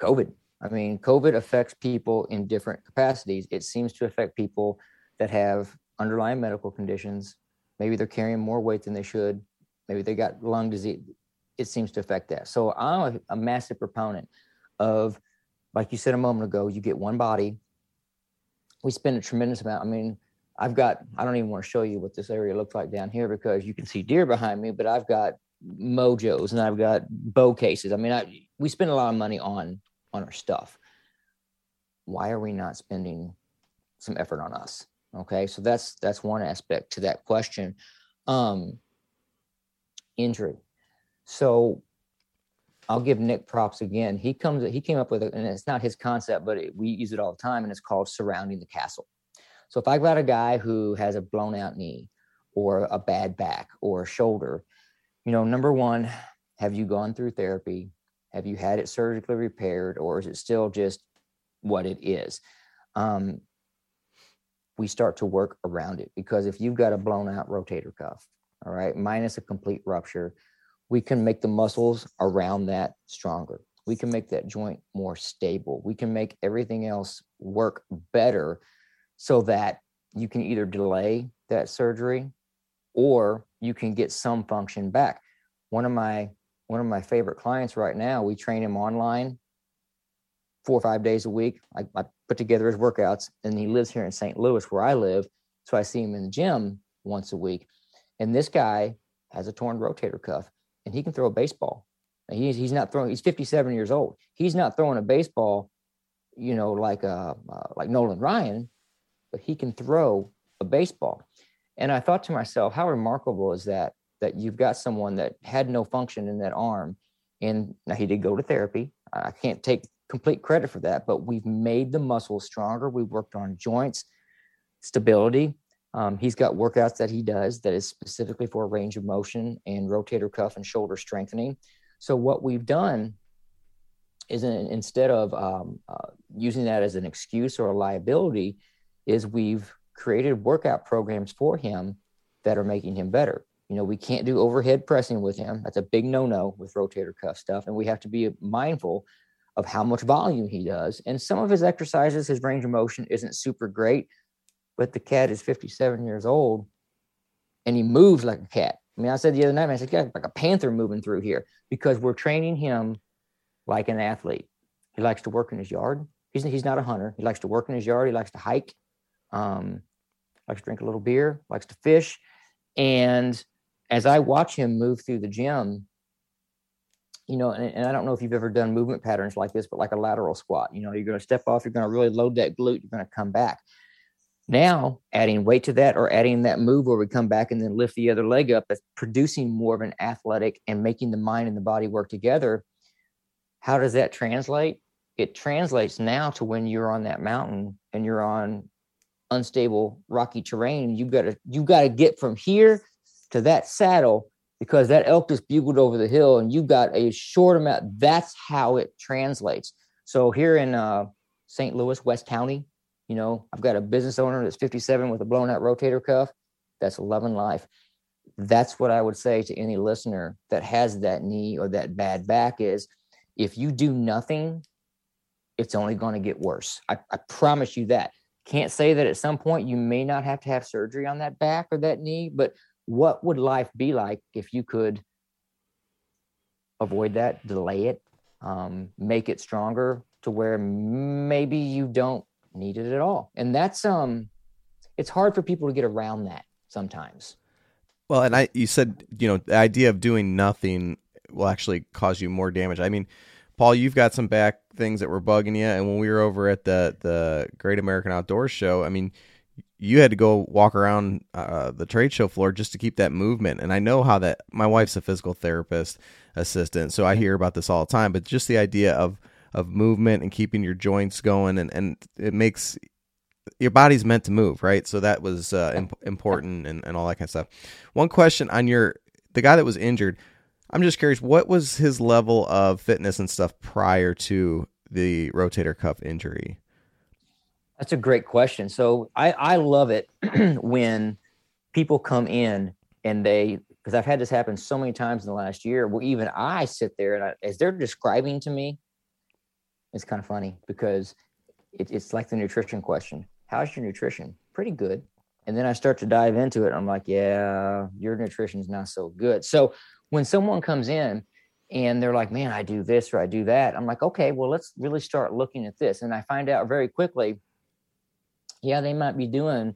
COVID. I mean, COVID affects people in different capacities. It seems to affect people that have underlying medical conditions. Maybe they're carrying more weight than they should. Maybe they got lung disease. It seems to affect that. So I'm a, a massive proponent of, like you said a moment ago, you get one body. We spend a tremendous amount. I mean, I've got, I don't even want to show you what this area looks like down here because you can see deer behind me, but I've got mojos and I've got bow cases. I mean, I, we spend a lot of money on on our stuff. Why are we not spending some effort on us? Okay, so that's that's one aspect to that question. Um, injury. So I'll give Nick props again. He comes, he came up with it, and it's not his concept, but it, we use it all the time, and it's called surrounding the castle. So if I've got a guy who has a blown out knee, or a bad back, or a shoulder, you know, number one, have you gone through therapy? Have you had it surgically repaired, or is it still just what it is? Um, we start to work around it because if you've got a blown out rotator cuff, all right, minus a complete rupture, we can make the muscles around that stronger. We can make that joint more stable. We can make everything else work better so that you can either delay that surgery or you can get some function back. One of my one of my favorite clients right now. We train him online four or five days a week. I, I, put together his workouts, and he lives here in St. Louis, where I live. So I see him in the gym once a week. And this guy has a torn rotator cuff, and he can throw a baseball. He's he's not throwing. He's 57 years old. He's not throwing a baseball, you know, like uh, uh like Nolan Ryan, but he can throw a baseball. And I thought to myself, how remarkable is that? that you've got someone that had no function in that arm. And now he did go to therapy. I can't take complete credit for that, but we've made the muscles stronger. We worked on joints, stability. Um, he's got workouts that he does that is specifically for range of motion and rotator cuff and shoulder strengthening. So what we've done is in, instead of um, uh, using that as an excuse or a liability, is we've created workout programs for him that are making him better. You know, we can't do overhead pressing with him. That's a big no no with rotator cuff stuff. And we have to be mindful of how much volume he does. And some of his exercises, his range of motion isn't super great, but the cat is 57 years old and he moves like a cat. I mean, I said the other night, I said, yeah, like a panther moving through here because we're training him like an athlete. He likes to work in his yard. He's, he's not a hunter. He likes to work in his yard. He likes to hike, um, likes to drink a little beer, likes to fish. And as I watch him move through the gym, you know, and, and, I don't know if you've ever done movement patterns like this, but like a lateral squat, you know, you're going to step off, you're going to really load that glute, you're going to come back. Now, adding weight to that or adding that move where we come back and then lift the other leg up, that's producing more of an athletic and making the mind and the body work together. How does that translate? It translates now to when you're on that mountain and you're on unstable rocky terrain. You've got to you've got to get from here to that saddle because that elk just bugled over the hill and you got a short amount. That's how it translates. So here in uh, St. Louis, West County, you know, I've got a business owner that's 57 with a blown out rotator cuff. That's loving life. That's what I would say to any listener that has that knee or that bad back is if you do nothing, it's only going to get worse. I, I promise you that. Can't say that at some point you may not have to have surgery on that back or that knee, but what would life be like if you could avoid that, delay it, um, make it stronger to where maybe you don't need it at all? And that's um, it's hard for people to get around that sometimes. Well, and I, you said, you know, the idea of doing nothing will actually cause you more damage. I mean, Paul, you've got some back things that were bugging you, and when we were over at the the Great American Outdoors Show, I mean, you had to go walk around uh, the trade show floor just to keep that movement. And I know how that. My wife's a physical therapist assistant, so I hear about this all the time. But just the idea of of movement and keeping your joints going, and and it makes your body's meant to move, right? So that was uh, imp- important and, and all that kind of stuff. One question on your the guy that was injured. I'm just curious, what was his level of fitness and stuff prior to the rotator cuff injury? That's a great question. So I, I love it when people come in and they, because I've had this happen so many times in the last year where even I sit there and I, as they're describing to me, It's kind of funny because it, it's like the nutrition question. How's your nutrition? Pretty good. And then I start to dive into it. I'm like, yeah, your nutrition's not so good. So when someone comes in and they're like, man, I do this or I do that, I'm like, okay, well, let's really start looking at this. And I find out very quickly, yeah, they might be doing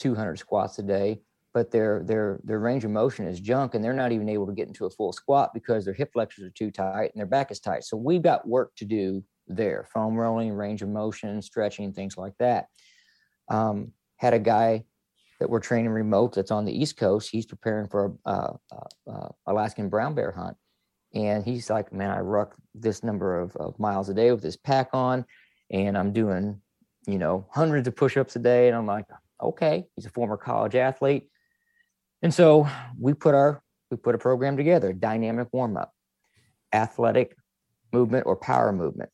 200 squats a day, but their their their range of motion is junk, and they're not even able to get into a full squat because their hip flexors are too tight and their back is tight. So we've got work to do there: foam rolling, range of motion, stretching, things like that. Um, had a guy that we're training remote that's on the East Coast. He's preparing for a, Alaskan brown bear hunt, and he's like, "Man, I ruck this number of, of miles a day with this pack on, and I'm doing, you know, hundreds of push-ups a day." And I'm like, "Okay." He's a former college athlete, and so we put our we put a program together: dynamic warm-up, athletic movement or power movement,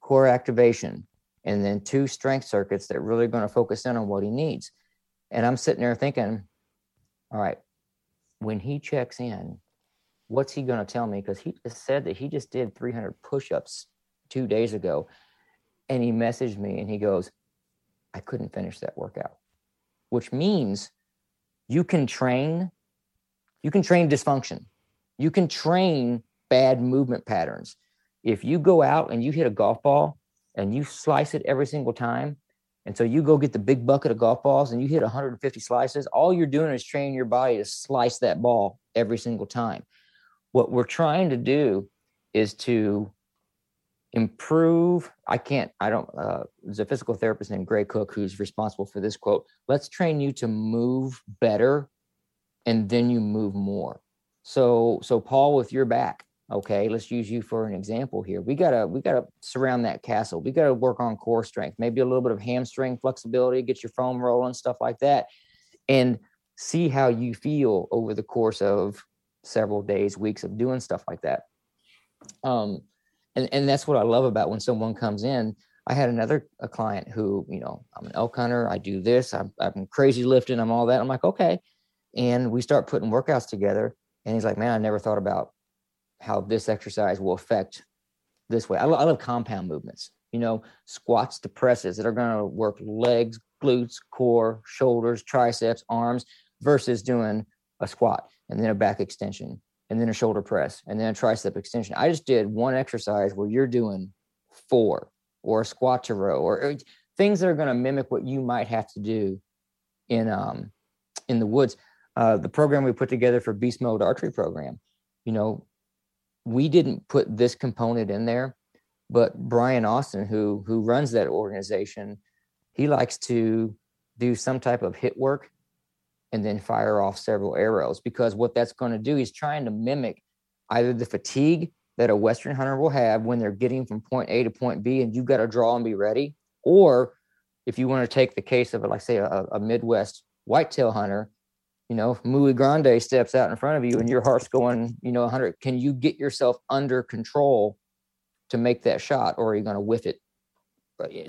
core activation, and then two strength circuits that really going to focus in on what he needs and I'm sitting there thinking, all right, when he checks in, what's he going to tell me? Because he just said that he just did 300 push ups two days ago. And he messaged me and he goes, I couldn't finish that workout, which means you can train, you can train dysfunction, you can train bad movement patterns. If you go out and you hit a golf ball and you slice it every single time, and so you go get the big bucket of golf balls and you hit 150 slices. All you're doing is training your body to slice that ball every single time. What we're trying to do is to improve. I can't, I don't, uh, there's a physical therapist named Gray Cook who's responsible for this quote. Let's train you to move better and then you move more. So, so Paul, with your back, okay let's use you for an example here. We gotta we gotta surround that castle. We gotta work on core strength maybe a little bit of hamstring flexibility get your foam rolling stuff like that and see how you feel over the course of several days weeks of doing stuff like that. Um and and that's what i love about when someone comes in. I had another a client who you know i'm an elk hunter i do this i'm, I'm crazy lifting i'm all that. I'm like okay and we start putting workouts together and he's like man i never thought about how this exercise will affect this way. I, lo- I love compound movements, you know, squats to presses that are going to work legs, glutes, core, shoulders, triceps, arms versus doing a squat and then a back extension and then a shoulder press and then a tricep extension. I just did one exercise where you're doing four or a squat to row or, or things that are going to mimic what you might have to do in um in the woods. Uh, the program we put together for Beast Mode Archery program, you know, we didn't put this component in there, but Brian Austin, who who runs that organization, he likes to do some type of HIIT work and then fire off several arrows because what that's going to do is trying to mimic either the fatigue that a western hunter will have when they're getting from point A to point B and you've got to draw and be ready or if you want to take the case of like say a, a midwest whitetail hunter you know, Muy Grande steps out in front of you and your heart's going, you know, 100, can you get yourself under control to make that shot or are you going to whiff it?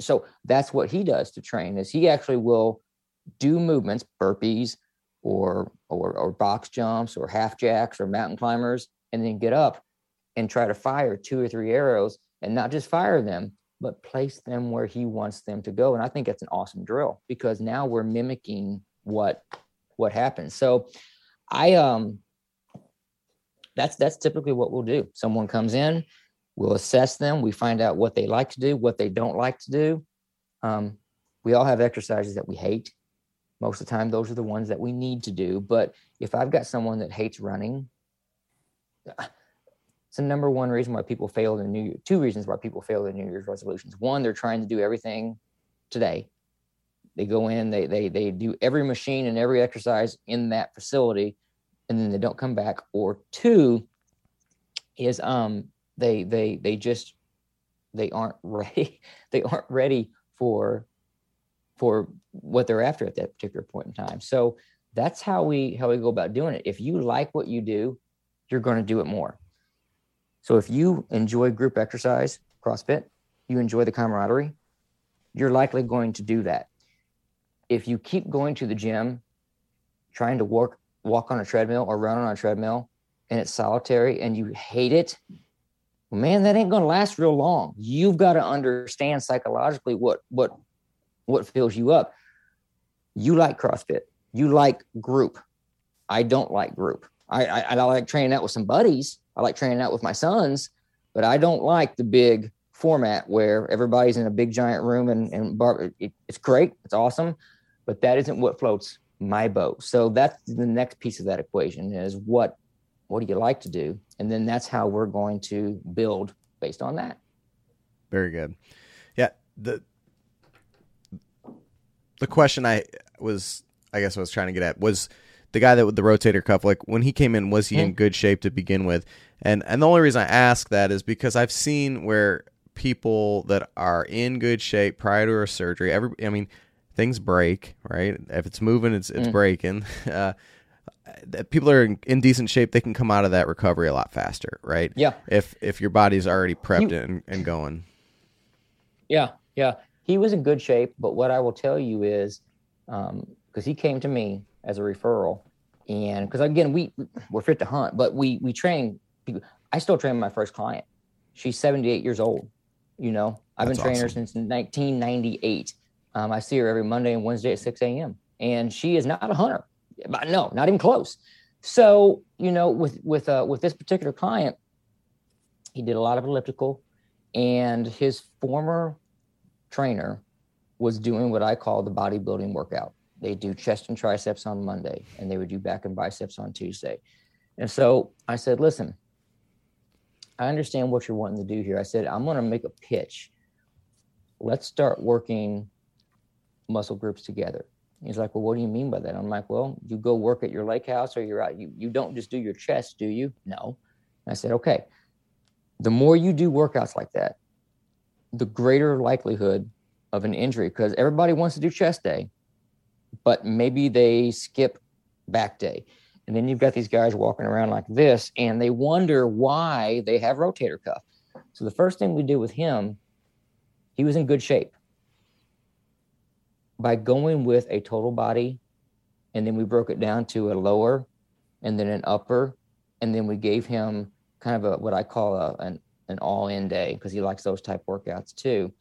So that's what he does to train is he actually will do movements, burpees or, or, or box jumps or half jacks or mountain climbers, and then get up and try to fire two or three arrows and not just fire them, but place them where he wants them to go. And I think that's an awesome drill because now we're mimicking what what happens. So I um that's that's typically what we'll do. Someone comes in, we'll assess them, we find out what they like to do, what they don't like to do. Um, we all have exercises that we hate. Most of the time, those are the ones that we need to do. But if I've got someone that hates running, it's the number one reason why people fail in New Year. Two reasons why people fail in New Year's resolutions. One, they're trying to do everything today they go in, they they they do every machine and every exercise in that facility, and then they don't come back. Or two is um they they they just they aren't ready they aren't ready for for what they're after at that particular point in time. So that's how we how we go about doing it. If you like what you do, you're going to do it more. So if you enjoy group exercise, CrossFit, you enjoy the camaraderie, you're likely going to do that if you keep going to the gym, trying to work, walk on a treadmill or run on a treadmill, and it's solitary and you hate it, man, that ain't going to last real long. You've got to understand psychologically what what what fills you up. You like CrossFit. You like group. I don't like group. I, I, I like training out with some buddies. I like training out with my sons, but I don't like the big format where everybody's in a big giant room and, and bar, it, it's great. It's awesome, but that isn't what floats my boat. So that's the next piece of that equation is what, what do you like to do? And then that's how we're going to build based on that. Very good. Yeah. The, the question I was, I guess I was trying to get at was the guy that with the rotator cuff, like when he came in, was he in mm-hmm. good shape to begin with? And and the only reason I ask that is because I've seen where people that are in good shape prior to a surgery, every I mean, things break, right? If it's moving, it's it's mm. breaking. Uh, people are in, in, decent shape, they can come out of that recovery a lot faster, right? Yeah. If if your body's already prepped and, and going. Yeah, yeah. He was in good shape, but what I will tell you is, because um, he came to me as a referral, and because again we we're fit to hunt, but we we train. People. I still train my first client. She's 78 years old. You know, I've That's been training awesome. her since 1998. Um, I see her every Monday and Wednesday at 6 a.m. And she is not a hunter. No, not even close. So, you know, with with uh, with this particular client, he did a lot of elliptical, and his former trainer was doing what I call the bodybuilding workout. They do chest and triceps on Monday, and they would do back and biceps on Tuesday. And so I said, listen, I understand what you're wanting to do here. I said, I'm going to make a pitch. Let's start working muscle groups together. He's like, well, what do you mean by that? I'm like, well, you go work at your lake house or you're out. You, you don't just do your chest, do you? No. And I said, okay. The more you do workouts like that, the greater likelihood of an injury because everybody wants to do chest day, but maybe they skip back day. And then you've got these guys walking around like this, and they wonder why they have rotator cuff. So the first thing we did with him, he was in good shape. By going with a total body, and then we broke it down to a lower, and then an upper, and then we gave him kind of a what I call a, an an all-in day because he likes those type workouts too.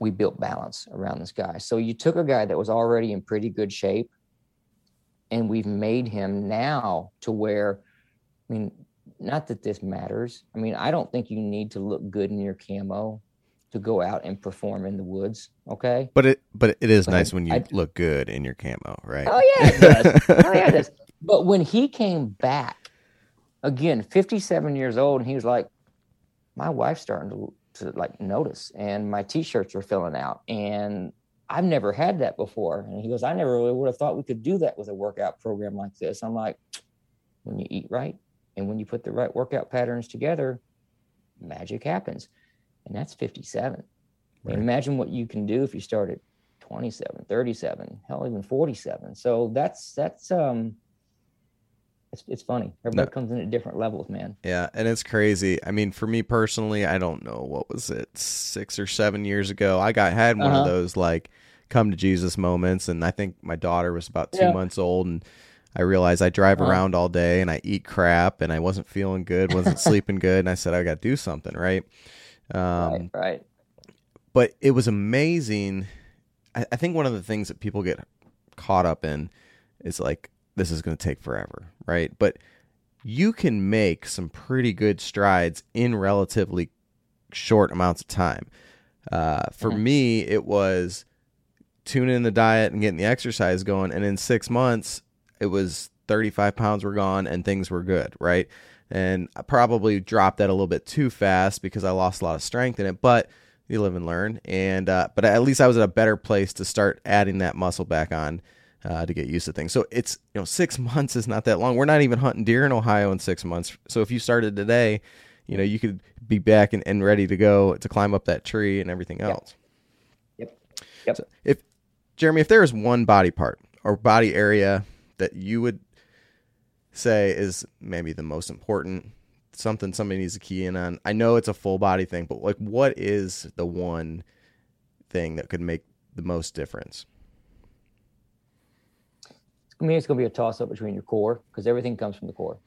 We built balance around this guy. So you took a guy that was already in pretty good shape and we've made him now to where i mean not that this matters i mean i don't think you need to look good in your camo to go out and perform in the woods okay but it but it is but nice I, when you I, look good in your camo right oh yeah it does oh yeah it does but when he came back again 57 years old and he was like my wife's starting to to like notice and my t-shirts are filling out and I've never had that before. And he goes, I never really would have thought we could do that with a workout program like this. I'm like, when you eat right and when you put the right workout patterns together, magic happens. And that's 57. Right. imagine what you can do if you start at 27, 37, hell, even 47. So that's, that's, um, it's, it's funny. Everybody no. comes in at different levels, man. Yeah, and it's crazy. I mean, for me personally, I don't know what was it six or seven years ago. I got had one uh-huh. of those like come to Jesus moments, and I think my daughter was about two yeah. months old, and I realized I drive uh-huh. around all day and I eat crap, and I wasn't feeling good, wasn't sleeping good, and I said I got to do something, right? Um, right, right. But it was amazing. I, I think one of the things that people get caught up in is like this is going to take forever, right? But you can make some pretty good strides in relatively short amounts of time. Uh, for mm-hmm. me, it was tuning in the diet and getting the exercise going, and in six months, it was 35 pounds were gone and things were good, right? And I probably dropped that a little bit too fast because I lost a lot of strength in it, but you live and learn. And uh, but at least I was at a better place to start adding that muscle back on uh, to get used to things. So it's you know six months is not that long. We're not even hunting deer in Ohio in six months. So if you started today, you know you could be back and, and ready to go to climb up that tree and everything else. Yep. Yep. So if Jeremy, if there is one body part or body area that you would say is maybe the most important, something somebody needs to key in on. I know it's a full body thing, but like what is the one thing that could make the most difference? I mean, it's going to be a toss up between your core because everything comes from the core.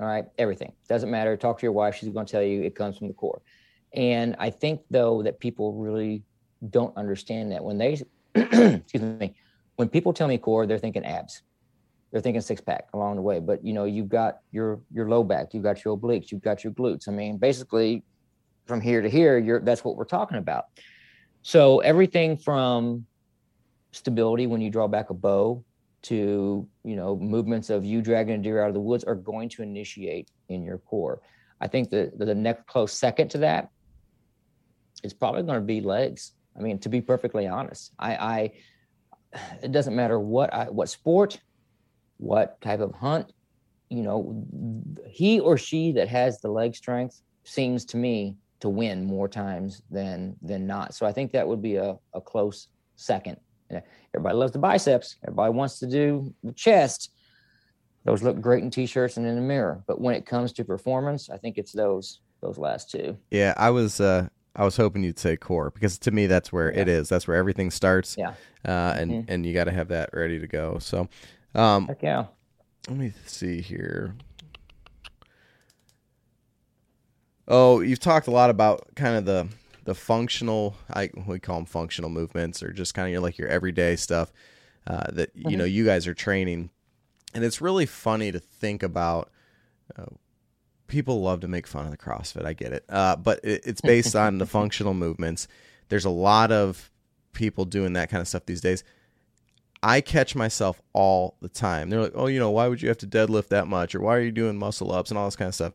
All right, everything doesn't matter. Talk to your wife; she's going to tell you it comes from the core. And I think though that people really don't understand that when they, excuse me, when people tell me core, they're thinking abs, they're thinking six pack along the way. But you know, you've got your your low back, you've got your obliques, you've got your glutes. I mean, basically, from here to here, you're that's what we're talking about. So everything from stability when you draw back a bow to you know movements of you dragging a deer out of the woods are going to initiate in your core. I think the the next close second to that is probably going to be legs. I mean, to be perfectly honest, I, I it doesn't matter what I, what sport, what type of hunt, you know, he or she that has the leg strength seems to me to win more times than than not. So I think that would be a, a close second. Everybody loves the biceps. Everybody wants to do the chest. Those look great in t-shirts and in the mirror. But when it comes to performance, I think it's those those last two. Yeah, I was uh I was hoping you'd say core because to me that's where yeah. it is. That's where everything starts. Yeah. Uh, and mm-hmm. and you got to have that ready to go. So, um, Heck yeah. Let me see here. Oh, you've talked a lot about kind of the the functional. I we call them functional movements, or just kind of your like your everyday stuff uh, that mm-hmm. you know you guys are training, and it's really funny to think about. Uh, people love to make fun of the CrossFit. I get it, uh, but it, it's based on the functional movements. There's a lot of people doing that kind of stuff these days. I catch myself all the time. They're like, "Oh, you know, why would you have to deadlift that much, or why are you doing muscle ups and all this kind of stuff?"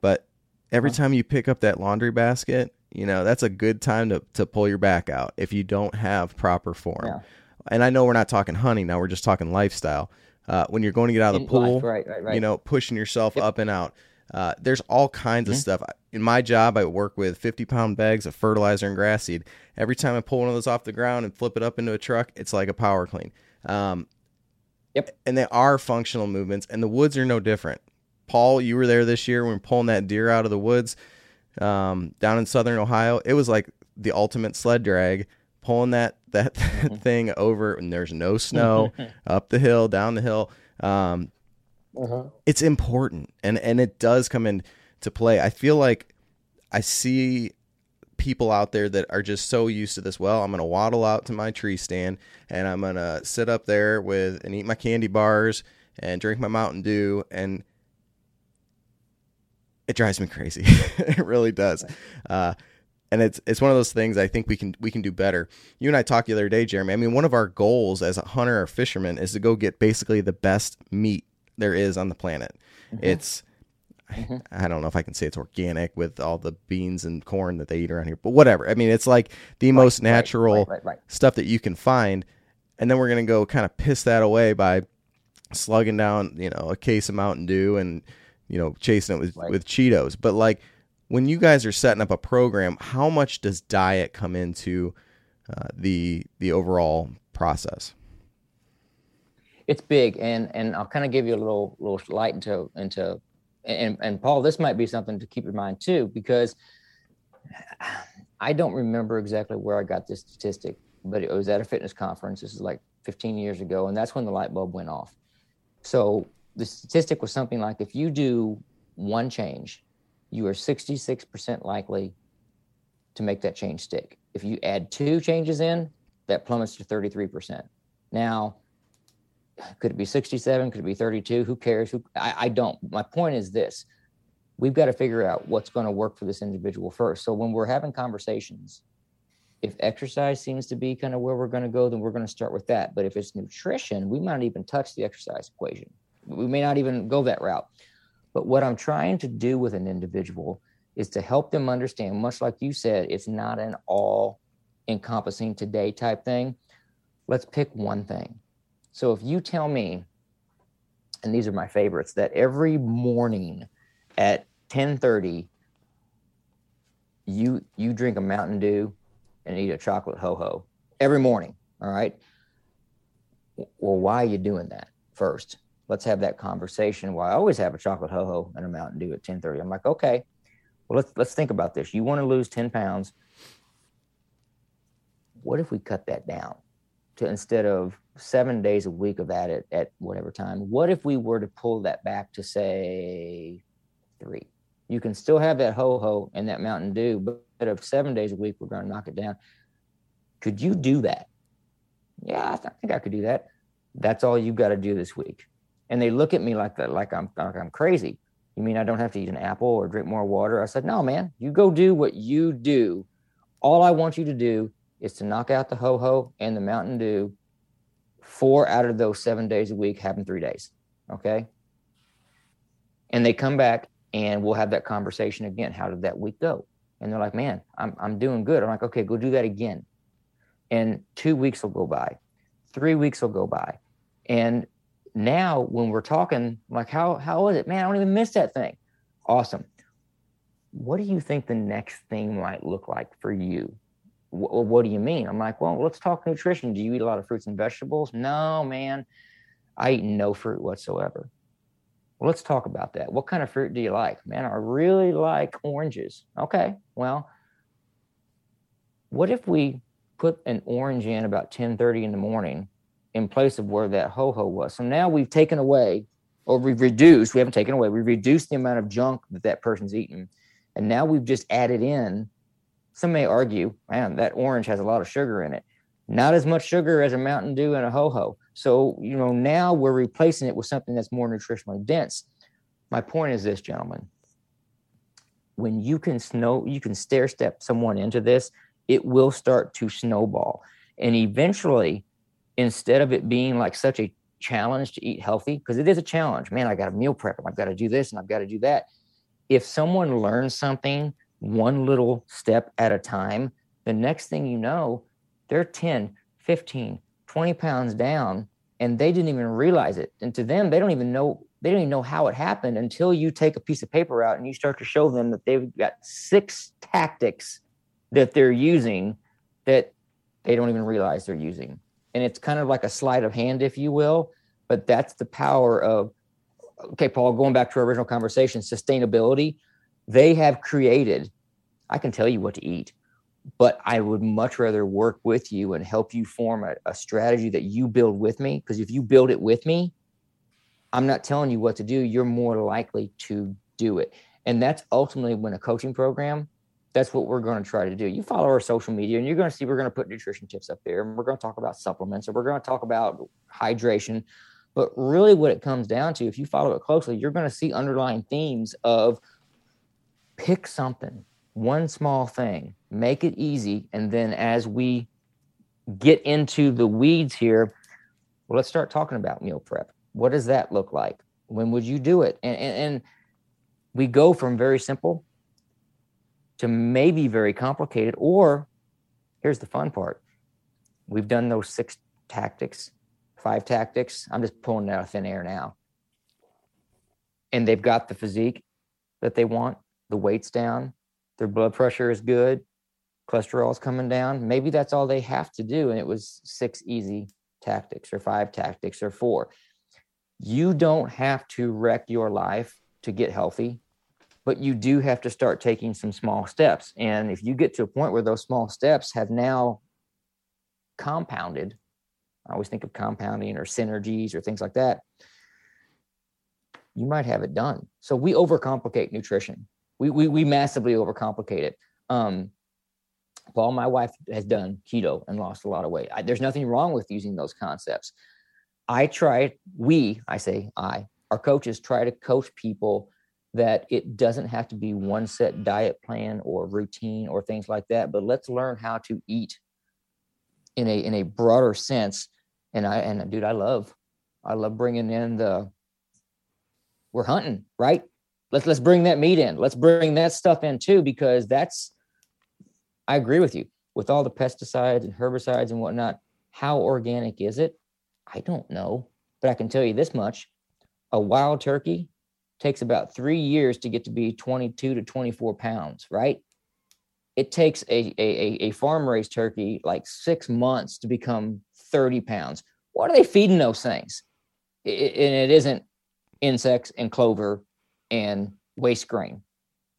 But every time you pick up that laundry basket, you know that's a good time to to pull your back out if you don't have proper form. Yeah. And I know we're not talking hunting now; we're just talking lifestyle. Uh, when you're going to get out of the pool, right, right, right. you know, pushing yourself yep. up and out. Uh, there's all kinds mm-hmm. of stuff. In my job, I work with 50 pound bags of fertilizer and grass seed. Every time I pull one of those off the ground and flip it up into a truck, it's like a power clean. Um, yep. And they are functional movements, and the woods are no different. Paul, you were there this year when pulling that deer out of the woods um, down in southern Ohio. It was like the ultimate sled drag, pulling that that mm-hmm. thing over, and there's no snow up the hill, down the hill. Um, uh-huh. It's important, and and it does come into play. I feel like I see people out there that are just so used to this. Well, I'm going to waddle out to my tree stand and I'm going to sit up there with and eat my candy bars and drink my Mountain Dew and it drives me crazy. it really does. Uh, and it's it's one of those things I think we can we can do better. You and I talked the other day, Jeremy. I mean, one of our goals as a hunter or fisherman is to go get basically the best meat there is on the planet. Mm-hmm. It's mm-hmm. I don't know if I can say it's organic with all the beans and corn that they eat around here, but whatever. I mean, it's like the right, most natural right, right, stuff that you can find, and then we're gonna go kind of piss that away by slugging down, you know, a case of Mountain Dew and you know chasing it with with Cheetos. But like when you guys are setting up a program, how much does diet come into uh, the the overall process? it's big and and i'll kind of give you a little little light into into and and paul this might be something to keep in mind too because i don't remember exactly where i got this statistic but it was at a fitness conference. This is like 15 years ago and that's when the light bulb went off. So the statistic was something like if you do one change you are 66% likely to make that change stick. If you add two changes in that plummets to 33% now could it be 67? Could it be 32? Who cares? Who I, I don't. My point is this: we've got to figure out what's going to work for this individual first. So when we're having conversations, if exercise seems to be kind of where we're going to go, then we're going to start with that. But if it's nutrition, we might not even touch the exercise equation. We may not even go that route. But what I'm trying to do with an individual is to help them understand, much like you said, it's not an all encompassing today type thing. Let's pick one thing so if you tell me, and these are my favorites, that every morning at 10:30 you you drink a Mountain Dew and eat a chocolate ho ho every morning, all right? Well, why are you doing that first? Let's have that conversation. Well, I always have a chocolate ho ho and a Mountain Dew at 10:30. I'm like, okay, well let's let's think about this. You want to lose 10 pounds. What if we cut that down? To instead of seven days a week of that at, at whatever time, what if we were to pull that back to say three? You can still have that ho ho and that Mountain Dew, but of seven days a week, we're going to knock it down. Could you do that? Yeah, I, th- I think I could do that. That's all you've got to do this week. And they look at me like that, like I'm like I'm crazy. You mean I don't have to eat an apple or drink more water? I said, no, man, you go do what you do. All I want you to do is to knock out the ho ho and the Mountain Dew four out of those seven days a week, having three days. Okay. And they come back and we'll have that conversation again. How did that week go? And they're like, man, I'm, I'm doing good. I'm like, okay, go do that again. And two weeks will go by, three weeks will go by. And now when we're talking, like, how, how was it? Man, I don't even miss that thing. Awesome. What do you think the next thing might look like for you? W- what do you mean? I'm like, well, let's talk nutrition. Do you eat a lot of fruits and vegetables? No, man. I eat no fruit whatsoever. Well, let's talk about that. What kind of fruit do you like? Man, I really like oranges. Okay. Well, what if we put an orange in about 10:30 in the morning in place of where that ho-ho was? So now we've taken away or we've reduced, we haven't taken away, we've reduced the amount of junk that that person's eating. And now we've just added in some may argue, man, that orange has a lot of sugar in it. Not as much sugar as a Mountain Dew and a ho ho. So, you know, now we're replacing it with something that's more nutritionally dense. My point is this, gentlemen. When you can snow, you can stair step someone into this, it will start to snowball. And eventually, instead of it being like such a challenge to eat healthy, because it is a challenge, man, I got to meal prep and I've got to do this and I've got to do that. If someone learns something one little step at a time, the next thing you know, they're 10, 15, 20 pounds down and they didn't even realize it. And to them, they don't even know they don't even know how it happened until you take a piece of paper out and you start to show them that they've got six tactics that they're using that they don't even realize they're using. And it's kind of like a sleight of hand, if you will, but that's the power of okay, Paul, going back to our original conversation, sustainability. They have created, I can tell you what to eat, but I would much rather work with you and help you form a, a strategy that you build with me. Because if you build it with me, I'm not telling you what to do. You're more likely to do it. And that's ultimately when a coaching program, that's what we're going to try to do. You follow our social media and you're going to see we're going to put nutrition tips up there and we're going to talk about supplements and we're going to talk about hydration. But really, what it comes down to, if you follow it closely, you're going to see underlying themes of pick something, one small thing, make it easy. And then as we get into the weeds here, well, let's start talking about meal prep. What does that look like? When would you do it? And, and, and we go from very simple to maybe very complicated, or here's the fun part we've done those six tactics, five tactics. I'm just pulling out of thin air now. And they've got the physique that they want the weight's down, their blood pressure is good, cholesterol's coming down. Maybe that's all they have to do. And it was six easy tactics or five tactics or four. You don't have to wreck your life to get healthy, but you do have to start taking some small steps. And if you get to a point where those small steps have now compounded, I always think of compounding or synergies or things like that, you might have it done. So we overcomplicate nutrition we we, we massively overcomplicate it. Um, Paul, my wife has done keto and lost a lot of weight. I, there's nothing wrong with using those concepts. I try, we, I say I, our coaches try to coach people that it doesn't have to be one set diet plan or routine or things like that, but let's learn how to eat in a in a broader sense. And I and dude, I love, I love bringing in the. We're hunting, right? Let's let's bring that meat in. Let's bring that stuff in too because that's i agree with you. With all the pesticides and herbicides and whatnot how organic is it? I don't know but i can tell you this much. A wild turkey takes about three years to get to be 22 to 24 pounds right? It takes a, a, a farm raised turkey like six months to become 30 pounds. What are they feeding those things? And it isn't insects and clover and waste grain.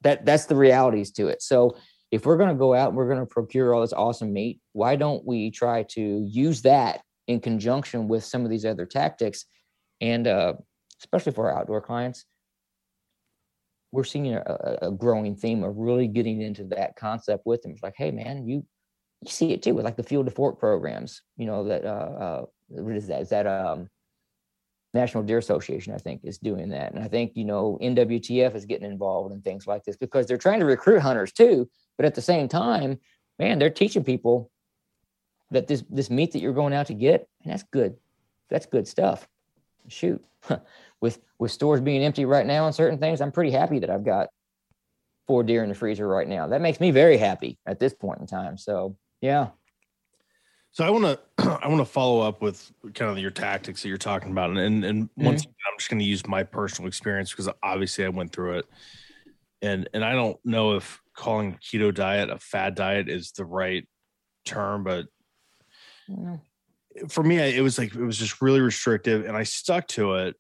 That that's the realities to it. So if we're going to go out and we're going to procure all this awesome meat, why don't we try to use that in conjunction with some of these other tactics. And uh, especially for our outdoor clients, we're seeing a, a, growing theme of really getting into that concept with them. It's like, hey, man, you you see it too with like the field to fork programs. You know that uh, uh, what is that? Is that um, National Deer Association? I think is doing that, and I think you know NWTF is getting involved in things like this because they're trying to recruit hunters too. But at the same time, man, they're teaching people that this this meat that you're going out to get, and that's good. That's good stuff. Shoot, with with stores being empty right now on certain things, I'm pretty happy that I've got four deer in the freezer right now. That makes me very happy at this point in time. So yeah. So I want to I want to follow up with kind of your tactics that you're talking about, and and, and mm-hmm. once again, I'm just going to use my personal experience because obviously I went through it, and and I don't know if calling keto diet a fad diet is the right term, but mm. for me, it was like it was just really restrictive, and I stuck to it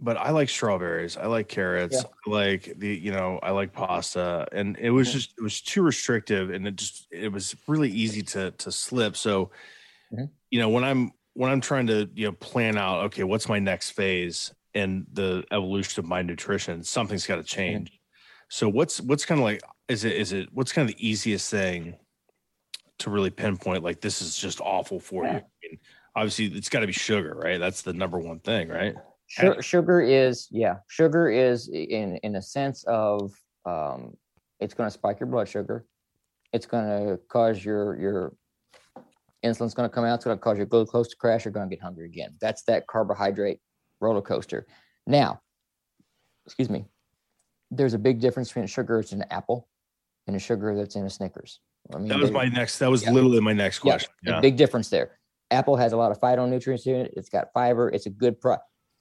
but I like strawberries. I like carrots. Yeah. I like the you know I like pasta, and it was just it was too restrictive, and it just it was really easy to to slip. So, mm-hmm. you know when I'm when I'm trying to you know plan out okay what's my next phase and the evolution of my nutrition, something's got to change. Mm-hmm. So what's what's kind of like is it is it what's kind of the easiest thing to really pinpoint like this is just awful for yeah. you? I mean, obviously it's got to be sugar, right? That's the number one thing, right? Sugar, sugar is yeah, sugar is in in a sense of um, it's going to spike your blood sugar. It's going to cause your your insulin's going to come out. It's going to cause your glucose to crash. You're going to get hungry again. That's that carbohydrate roller coaster. Now, excuse me. There's a big difference between sugar that's in an apple and a sugar that's in a Snickers. I mean, that was my next. That was yeah. literally my next question. Yeah, yeah. big difference there. Apple has a lot of phytonutrients in it. It's got fiber. It's a good pro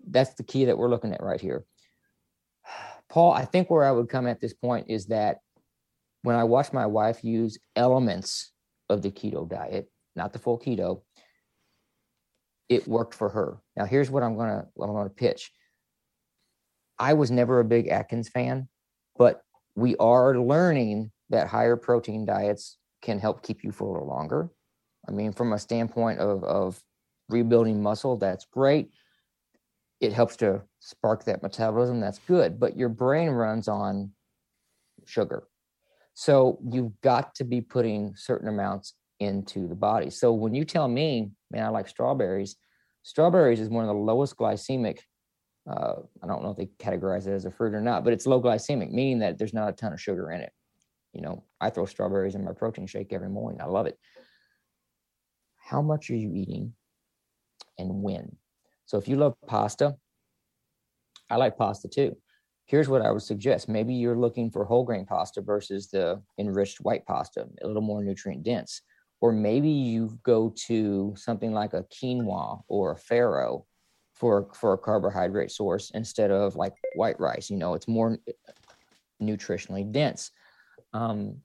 that's the key that we're looking at right here. Paul, I think where I would come at this point is that when I watch my wife use elements of the keto diet, not the full keto, it worked for her. Now here's what I'm gonna what I'm gonna pitch. I was never a big Atkins fan, but we are learning that higher protein diets can help keep you fuller longer. I mean, from a standpoint of, of rebuilding muscle, that's great it helps to spark that metabolism. That's good. But your brain runs on sugar. So you've got to be putting certain amounts into the body. So when you tell me, man, I like strawberries, strawberries is one of the lowest glycemic. Uh, I don't know if they categorize it as a fruit or not, but it's low glycemic, meaning that there's not a ton of sugar in it. You know, I throw strawberries in my protein shake every morning. I love it. How much are you eating and when? So if you love pasta, I like pasta too. Here's what I would suggest. Maybe you're looking for whole grain pasta versus the enriched white pasta, a little more nutrient dense. Or maybe you go to something like a quinoa or a farro for for a carbohydrate source instead of like white rice. You know, it's more nutritionally dense. Um,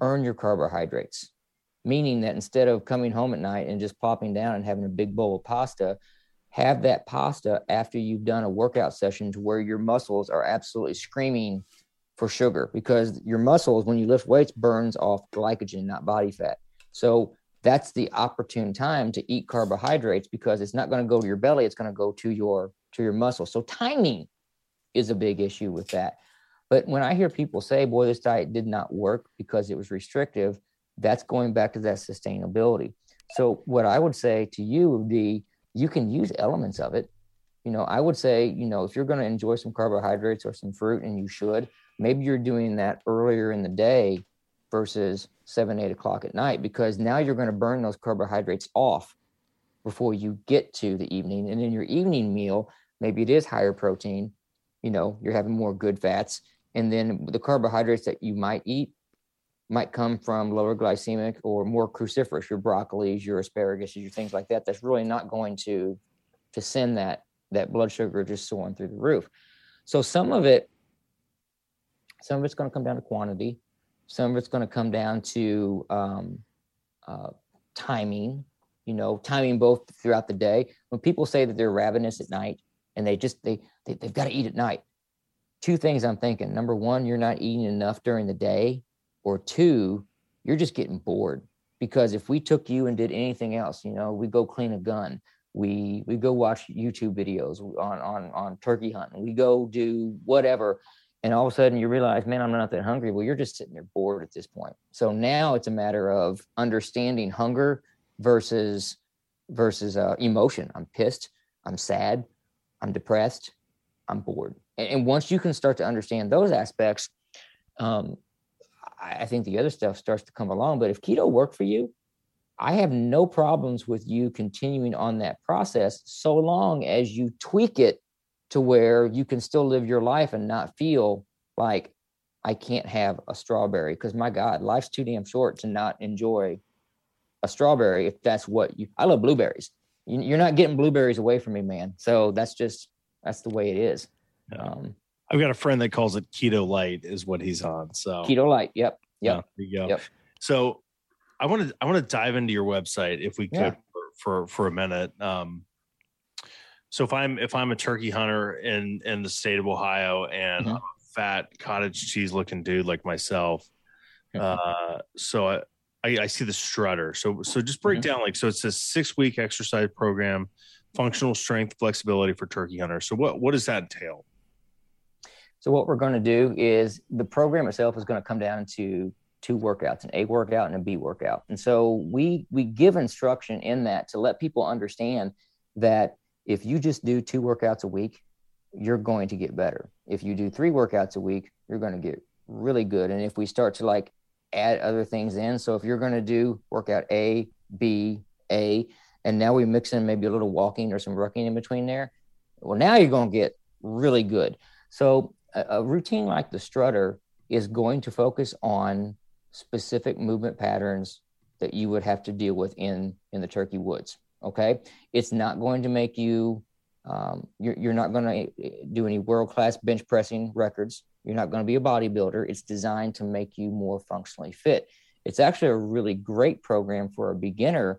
earn your carbohydrates meaning that instead of coming home at night and just plopping down and having a big bowl of pasta, have that pasta after you've done a workout session to where your muscles are absolutely screaming for sugar because your muscles, when you lift weights, burns off glycogen, not body fat. So that's the opportune time to eat carbohydrates because it's not going to go to your belly; it's going to go to your to your muscles. So timing is a big issue with that. But when I hear people say, "Boy, this diet did not work because it was restrictive," that's going back to that sustainability. So what I would say to you would be you can use elements of it. You know, I would say, you know, if you're going to enjoy some carbohydrates or some fruit, and you should, maybe you're doing that earlier in the day versus seven, eight o'clock at night, because now you're going to burn those carbohydrates off before you get to the evening. And in your evening meal, maybe it is higher protein, you know, you're having more good fats. And then the carbohydrates that you might eat might come from lower glycemic or more cruciferous, your broccolis, your asparagus, your things like that. That's really not going to to send that that blood sugar just soaring through the roof. So some of it, some of it's going to come down to quantity. Some of it's going to come down to um, uh, timing. You know, timing both throughout the day. When people say that they're ravenous at night and they just they, they they've got to eat at night. Two things I'm thinking. Number one, you're not eating enough during the day or two, you're just getting bored because if we took you and did anything else, you know, we go clean a gun, we we go watch YouTube videos on on on turkey hunting, we go do whatever, and all of a sudden you realize, man, I'm not that hungry. Well, you're just sitting there bored at this point. So now it's a matter of understanding hunger versus versus uh, emotion. I'm pissed. I'm sad. I'm depressed. I'm bored. And, and once you can start to understand those aspects, um, I, think the other stuff starts to come along. But if keto worked for you, I have no problems with you continuing on that process so long as you tweak it to where you can still live your life and not feel like I can't have a strawberry because my God, life's too damn short to not enjoy a strawberry if that's what you. I love blueberries. You're not getting blueberries away from me, man. So that's just that's the way it is. Um, I've got a friend that calls it keto light is what he's on. So keto light. Yep. Yep. Yeah, there you go. Yep. So I want to I want to dive into your website if we could yeah. for, for, for a minute. Um, so if I'm if I'm a turkey hunter in in the state of Ohio and mm-hmm. a fat cottage cheese looking dude like myself, uh, so I, I, I see the strutter. So so just break mm-hmm. down like so it's a six week exercise program, functional strength flexibility for turkey hunters. So what what does that entail? So what we're going to do is the program itself is going to come down to two workouts, an A workout and a B workout. And so we we give instruction in that to let people understand that if you just do two workouts a week, you're going to get better. If you do three workouts a week, you're going to get really good. And if we start to like add other things in, so if you're going to do workout A, B, A, and now we mix in maybe a little walking or some rucking in between there, well, now you're going to get really good. So a, a routine like the strutter is going to focus on specific movement patterns that you would have to deal with in in the turkey woods okay? It's not going to make you um, you're, you're not going to do any world class bench pressing records. You're not going to be a bodybuilder. It's designed to make you more functionally fit. It's actually a really great program for a beginner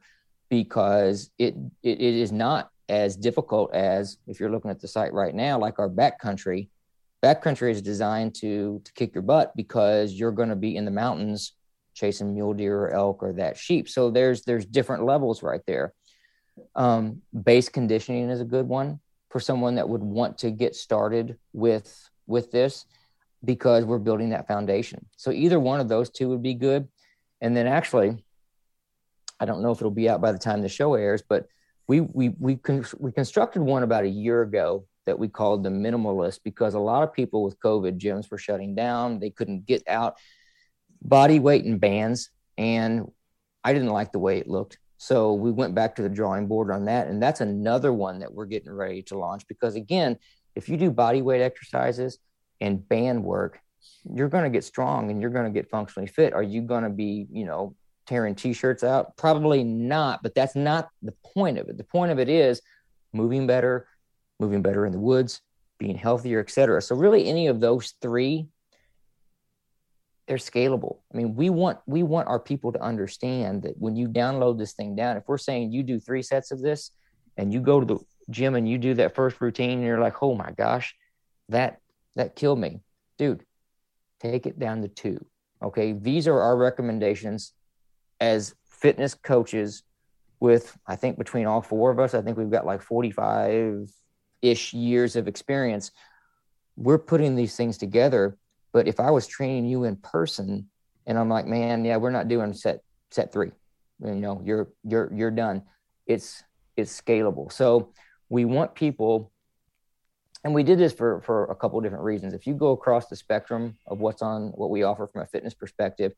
because it, it, it is not as difficult as if you're looking at the site right now like our backcountry backcountry is designed to to kick your butt because you're going to be in the mountains chasing mule deer or elk or that sheep. So there's there's different levels right there. Um, base conditioning is a good one for someone that would want to get started with with this because we're building that foundation. So either one of those two would be good. And then actually i don't know if it'll be out by the time the show airs but we we we, con- we constructed one about a year ago that we called the minimalist because a lot of people with COVID gyms were shutting down. They couldn't get out body weight and bands. And I didn't like the way it looked. So we went back to the drawing board on that. And that's another one that we're getting ready to launch because, again, if you do body weight exercises and band work, you're going to get strong and you're going to get functionally fit. Are you going to be, you know, tearing t-shirts out? Probably not, but that's not the point of it. The point of it is moving better, moving better in the woods, being healthier, etc. So really any of those three they're scalable. I mean, we want we want our people to understand that when you download this thing down, if we're saying you do 3 sets of this and you go to the gym and you do that first routine and you're like, "Oh my gosh, that that killed me." Dude, take it down to 2. Okay? These are our recommendations as fitness coaches with I think between all four of us, I think we've got like 45 ish years of experience, we're putting these things together. But if I was training you in person and I'm like, man, yeah, we're not doing set set three, you know, you're you're you're done. It's it's scalable. So we want people and we did this for for a couple of different reasons. If you go across the spectrum of what's on what we offer from a fitness perspective,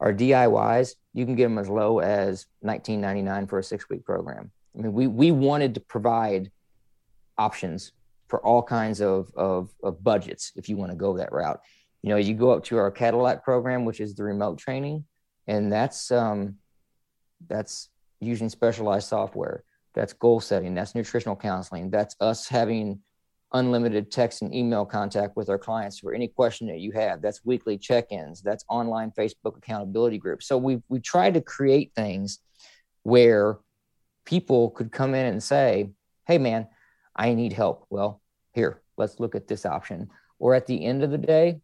our DIYs, you can get them as low as 19.99 for a six week program. I mean, we we wanted to provide options for all kinds of, of, of budgets if you want to go that route. You know, you go up to our Cadillac program, which is the remote training, and that's um, that's using specialized software. That's goal setting. That's nutritional counseling. That's us having unlimited text and email contact with our clients for any question that you have. That's weekly check-ins. That's online Facebook accountability groups. So we we try to create things where people could come in and say, "Hey, man, I need help. Well, here, let's look at this option. Or at the end of the day,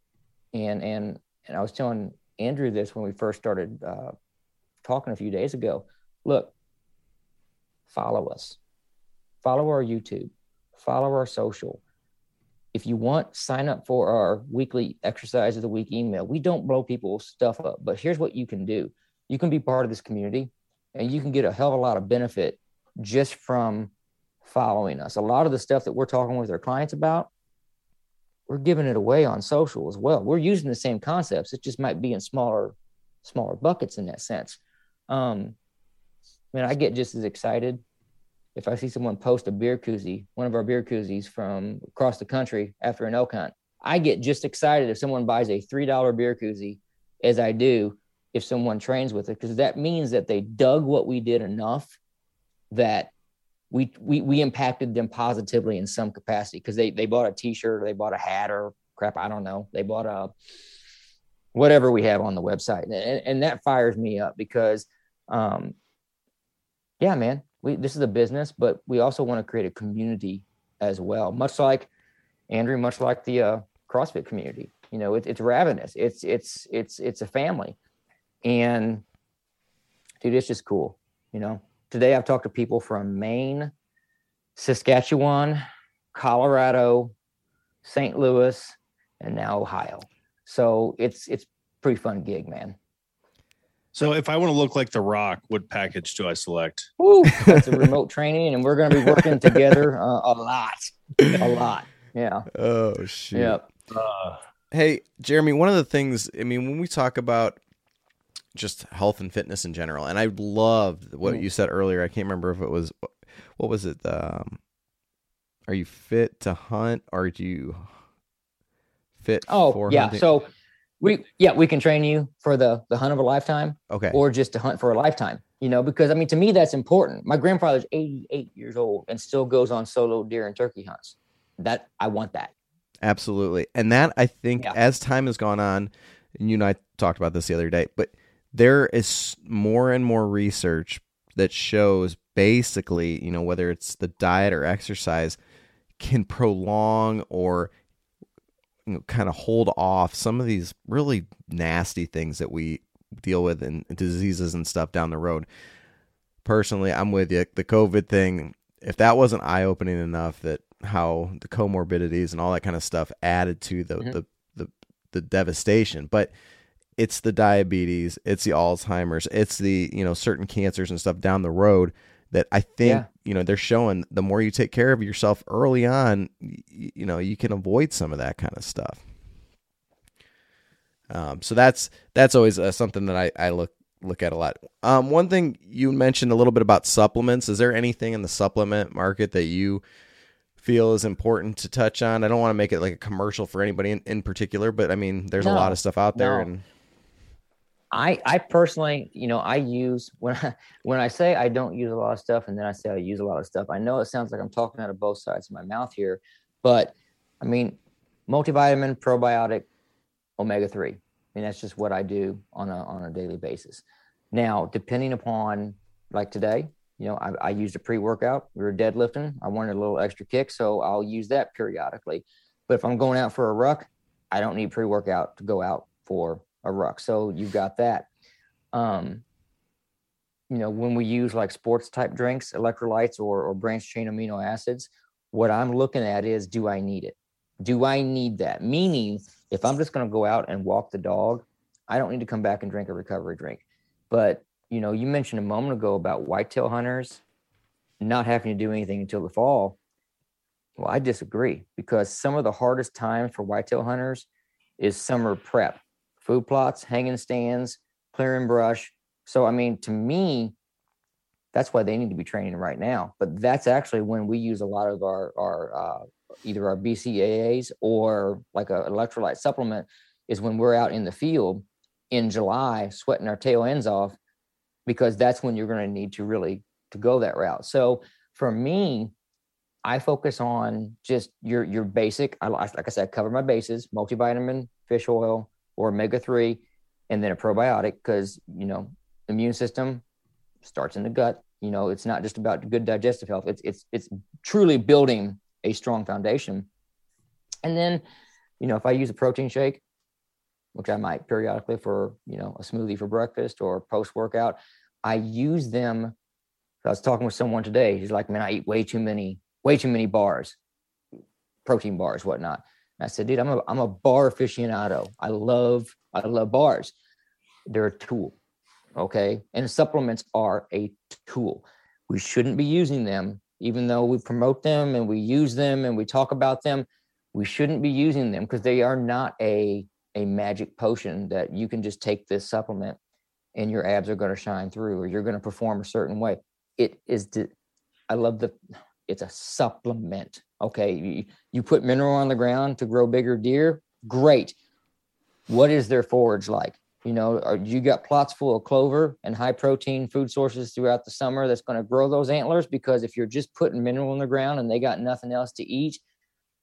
and and and I was telling Andrew this when we first started uh, talking a few days ago. Look, follow us, follow our YouTube, follow our social. If you want, sign up for our weekly exercise of the week email. We don't blow people's stuff up, but here's what you can do you can be part of this community and you can get a hell of a lot of benefit just from following us. A lot of the stuff that we're talking with our clients about, we're giving it away on social as well. We're using the same concepts. It just might be in smaller, smaller buckets in that sense. Um, I mean, I get just as excited if I see someone post a beer koozie, one of our beer koozies from across the country after an elk hunt. I get just excited if someone buys a three dollar beer koozie, as I do if someone trains with it, because that means that they dug what we did enough that we we we impacted them positively in some capacity because they they bought a t-shirt or they bought a hat or crap i don't know. They bought a whatever we have on the website. And, and that fires me up because um yeah man we this is a business but we also want to create a community as well much like andrew much like the uh, crossfit community. You know it, it's ravenous. It's it's it's it's a family. And dude it's just cool you know today I've talked to people from Maine, Saskatchewan, Colorado, St. Louis, and now Ohio. So it's it's pretty fun gig, man. So if I want to look like The Rock, what package do I select? Ooh, that's a remote training, and we're going to be working together uh, a lot, a lot. Yeah. Oh shoot. Yep. Uh, Hey, Jeremy, one of the things, I mean, when we talk about just health and fitness in general, and I loved what Mm. you said earlier. I can't remember if it was, what was it? Um, are you fit to hunt Are you fit Oh, for yeah. hunting? So we yeah we can train you for the the hunt of a lifetime okay. or just to hunt for a lifetime. You know, because I mean, to me, that's important. My grandfather's 88 years old and still goes on solo deer and turkey hunts. That I want that. Absolutely. And that I think Yeah. as time has gone on, and you and I talked about this the other day, but there is more and more research that shows basically, you know, whether it's the diet or exercise can prolong or you know, kind of hold off some of these really nasty things that we deal with and diseases and stuff down the road. Personally, I'm with you. The COVID thing, if that wasn't eye opening enough that how the comorbidities and all that kind of stuff added to the, Mhm. the, the, the devastation, but it's the diabetes, it's the Alzheimer's, it's the, you know, certain cancers and stuff down the road that I think, Yeah. you know, they're showing the more you take care of yourself early on, y- you know, you can avoid some of that kind of stuff. Um, so that's that's always uh, something that I, I look look at a lot. Um, one thing you mentioned a little bit about supplements. Is there anything in the supplement market that you feel is important to touch on? I don't want to make it like a commercial for anybody in, in particular, but I mean, there's a lot of stuff out there, no. and I I personally, you know, I use when I when I say I don't use a lot of stuff, and then I say I use a lot of stuff. I know it sounds like I'm talking out of both sides of my mouth here, but I mean, multivitamin, probiotic, omega three. I mean, that's just what I do on a on a daily basis. Now, depending upon like today, you know, I, I used a pre workout. We were deadlifting. I wanted a little extra kick, so I'll use that periodically. But if I'm going out for a ruck, I don't need pre workout to go out for a ruck. So you've got that. Um, you know, when we use like sports type drinks, electrolytes or, or branched chain amino acids, what I'm looking at is do I need it? Do I need that? Meaning, if I'm just going to go out and walk the dog, I don't need to come back and drink a recovery drink. But, you know, you mentioned a moment ago about whitetail hunters not having to do anything until the fall. Well, I disagree because some of the hardest times for whitetail hunters is summer prep food plots, hanging stands, clearing brush. So, I mean, to me, that's why they need to be training right now. But that's actually when we use a lot of our, our uh, either our BCAAs or like a electrolyte supplement is when we're out in the field in July sweating our tail ends off because that's when you're going to need to really to go that route. So for me, I focus on just your your basic. I like I said, cover my bases: multivitamin, fish oil, or omega three, and then a probiotic because you know immune system starts in the gut. You know, it's not just about good digestive health. It's it's it's truly building a strong foundation. And then, you know, if I use a protein shake, which I might periodically for you know a smoothie for breakfast or post workout. I use them. I was talking with someone today. He's like, "Man, I eat way too many, way too many bars, protein bars, whatnot." I said, "Dude, I'm a I'm a bar aficionado. I love I love bars. They're a tool, okay? And supplements are a tool. We shouldn't be using them, even though we promote them and we use them and we talk about them. We shouldn't be using them because they are not a a magic potion that you can just take this supplement and your abs are going to shine through or you're going to perform a certain way. It is, I love the, it's a supplement. Okay. You, put mineral on the ground to grow bigger deer. Great. What is their forage like? You know, are, you got plots full of clover and high protein food sources throughout the summer that's going to grow those antlers because if you're just putting mineral in the ground and they got nothing else to eat,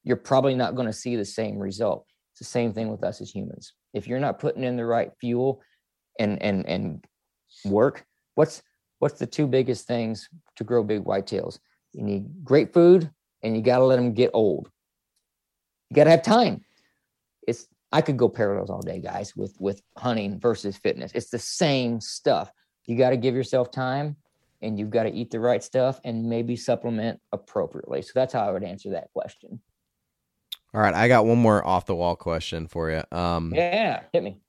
you're probably not going to see the same result. It's the same thing with us as humans. If you're not putting in the right fuel and and and work, what's what's the two biggest things to grow big whitetails? You need great food and you got to let them get old. You got to have time. It's I could go parallels all day, guys, with with hunting versus fitness. It's the same stuff. You got to give yourself time and you've got to eat the right stuff and maybe supplement appropriately. So that's how I would answer that question. All right, I got one more off the wall question for you. Um, yeah, hit me.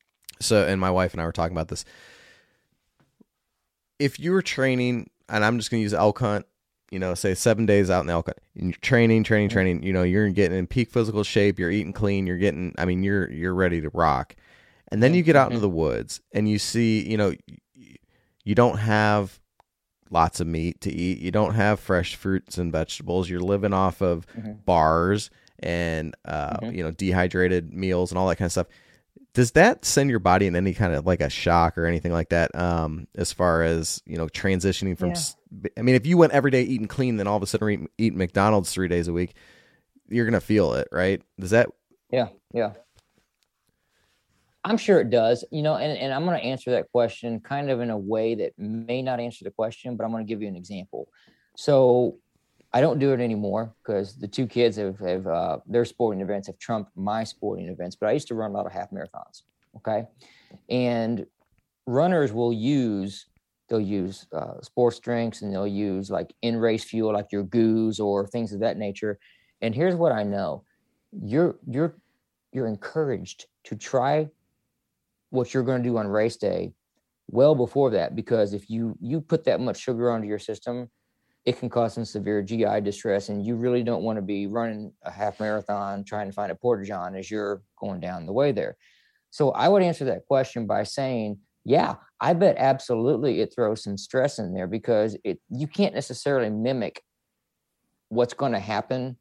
So, and my wife and I were talking about this. If you were training, and I'm just going to use elk hunt, you know, say seven days out in the elk hunt, and you're training, training, training. You know, you're getting in peak physical shape. You're eating clean. You're getting. I mean, you're you're ready to rock. And then you get out into the woods and you see, you know, you don't have lots of meat to eat. You don't have fresh fruits and vegetables. You're living off of mm-hmm. bars and uh, mm-hmm. you know dehydrated meals and all that kind of stuff does that send your body in any kind of like a shock or anything like that um, as far as you know transitioning from yeah. i mean if you went every day eating clean then all of a sudden eat, eat mcdonald's three days a week you're gonna feel it right? Does that yeah yeah. I'm sure it does you know and, and i'm gonna answer that question kind of in a way that may not answer the question but i'm gonna give you an example. So I don't do it anymore because the two kids have, have uh, their sporting events have trumped my sporting events. But I used to run a lot of half marathons. Okay. And runners will use, they'll use uh, sports drinks and they'll use like in race fuel, like your goos or things of that nature. And here's what I know you're, you're, you're encouraged to try what you're going to do on race day well before that because if you you put that much sugar onto your system it can cause some severe GI distress, and you really don't want to be running a half marathon trying to find a porta john as you're going down the way there. So I would answer that question by saying, yeah, I bet absolutely it throws some stress in there because it you can't necessarily mimic what's going to happen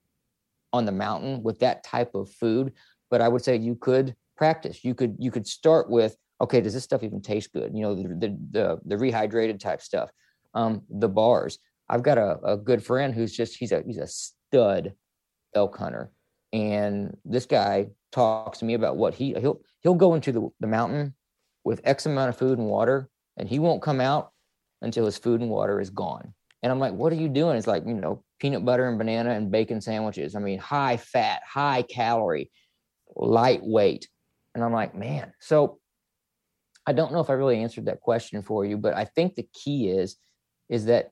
on the mountain with that type of food, but I would say you could practice. You could you could start with, okay, does this stuff even taste good? You know, the the the, the rehydrated type stuff, um, the bars I've got a, a good friend who's just he's a he's a stud elk hunter, and this guy talks to me about what he he'll he'll go into the, the mountain with X amount of food and water, and he won't come out until his food and water is gone. And I'm like, what are you doing? It's like, you know, peanut butter and banana and bacon sandwiches. I mean, high fat, high calorie, lightweight. And I'm like, man. So I don't know if I really answered that question for you, but I think the key is, is that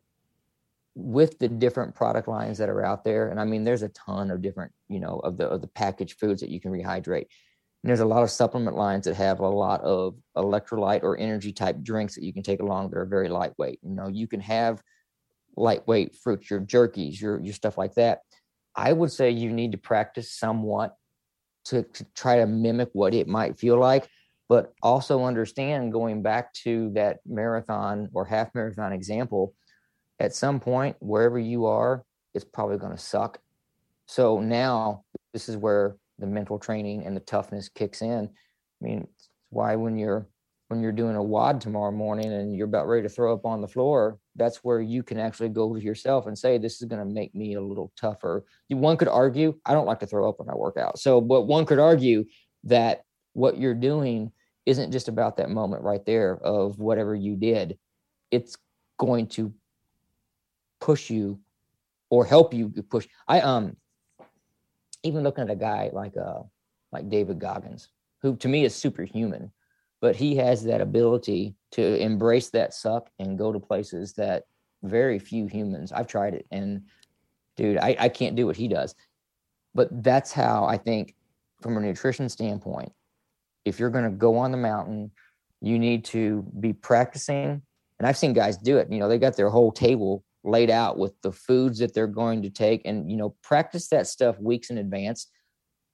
with the different product lines that are out there and i mean there's a ton of different you know of the of the packaged foods that you can rehydrate. And there's a lot of supplement lines that have a lot of electrolyte or energy type drinks that you can take along that are very lightweight. You know you can have lightweight fruits your jerkies your your stuff like that. I would say you need to practice somewhat to, to try to mimic what it might feel like but also understand going back to that marathon or half marathon example at some point, wherever you are, it's probably going to suck. So now this is where the mental training and the toughness kicks in. I mean, why when you're when you're doing a WOD tomorrow morning and you're about ready to throw up on the floor, that's where you can actually go to yourself and say, this is going to make me a little tougher. One could argue, I don't like to throw up when I work out. So, but one could argue that what you're doing isn't just about that moment right there of whatever you did. It's going to push you or help you push. I um even looking at a guy like uh like David Goggins, who to me is superhuman, but he has that ability to embrace that suck and go to places that very few humans. I've tried it, and dude, I, I can't do what he does. But that's how I think, from a nutrition standpoint, if you're going to go on the mountain, you need to be practicing. And I've seen guys do it. You know, they got their whole table laid out with the foods that they're going to take, and you know, practice that stuff weeks in advance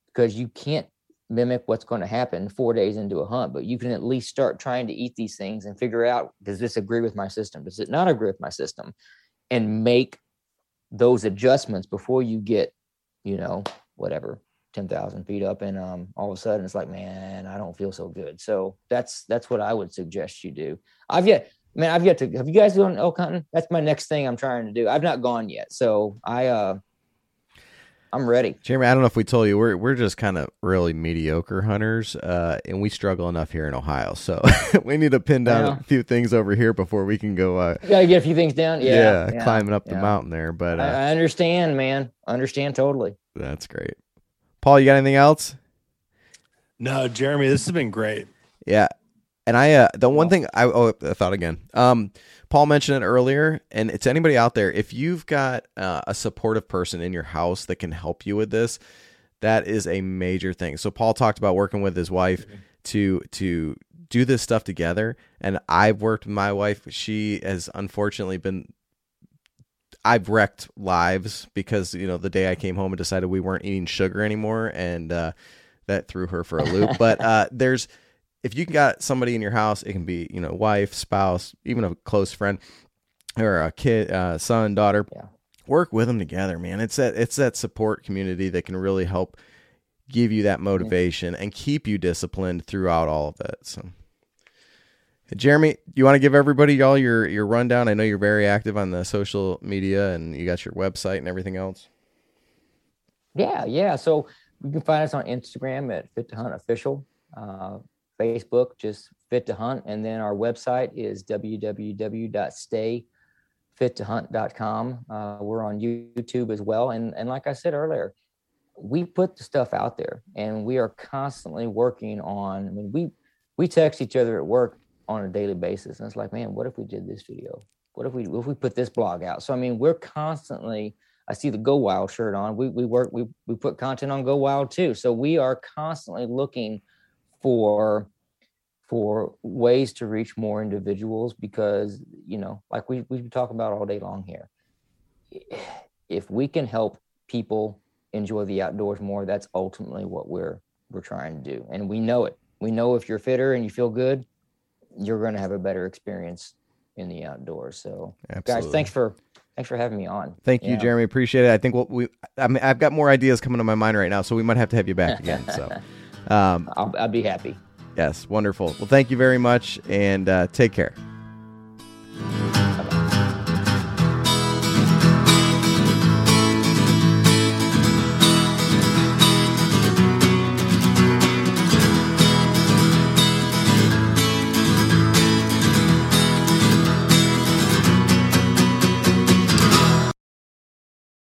because you can't mimic what's going to happen four days into a hunt, but you can at least start trying to eat these things and figure out does this agree with my system? Does it not agree with my system? And make those adjustments before you get, you know, whatever, 10,000 feet up. And um, all of a sudden it's like, man, I don't feel so good. So that's, that's what I would suggest you do. I've yet, man, I've yet to, have you guys gone elk hunting? That's my next thing I'm trying to do. I've not gone yet. So I, uh, I'm ready. Jeremy, I don't know if we told you we're we're just kind of really mediocre hunters, uh, and we struggle enough here in Ohio. So we need to pin down Yeah. a few things over here before we can go. Uh, gotta get a few things down. Yeah. yeah, climbing up the mountain there. But uh, I, I understand, man. I understand totally. that's great. Paul, you got anything else? No, Jeremy, this has been great. Yeah. And I, uh, the one thing I, oh, I thought again, um, Paul mentioned it earlier, and it's anybody out there. If you've got uh, a supportive person in your house that can help you with this, that is a major thing. So Paul talked about working with his wife to to do this stuff together, and I've worked with my wife. She has unfortunately been. I've wrecked lives because you know the day I came home and decided we weren't eating sugar anymore, and uh, that threw her for a loop. but uh, there's if you got somebody in your house, it can be you know wife, spouse, even a close friend or a kid, uh, son, daughter. Yeah. Work with them together, man. It's that it's that support community that can really help give you that motivation and keep you disciplined throughout all of it. So. Jeremy, you want to give everybody all your your rundown? I know you're very active on the social media and you got your website and everything else. Yeah, yeah. So you can find us on Instagram at Fit to Hunt Official, uh, Facebook just Fit to Hunt, and then our website is www.stayfittohunt.com. Uh, we're on YouTube as well, and and like I said earlier, we put the stuff out there, and we are constantly working on. I mean, we we text each other at work on a daily basis, and it's like, man, what if we did this video? What if we what if we put this blog out? So I mean, we're constantly I see the Go Wild shirt on. We we work we we put content on Go Wild too. So we are constantly looking for for ways to reach more individuals because you know, like we we talk about all day long here. If we can help people enjoy the outdoors more, that's ultimately what we're we're trying to do. And we know it. We know if you're fitter and you feel good, you're going to have a better experience in the outdoors. So, Absolutely. guys, thanks for thanks for having me on. Thank you, Yeah. Jeremy. Appreciate it. I think we'll, we I mean, I've got more ideas coming to my mind right now, so we might have to have you back again. So, um, I'll, I'll be happy. yes, wonderful. Well, thank you very much, and uh, take care.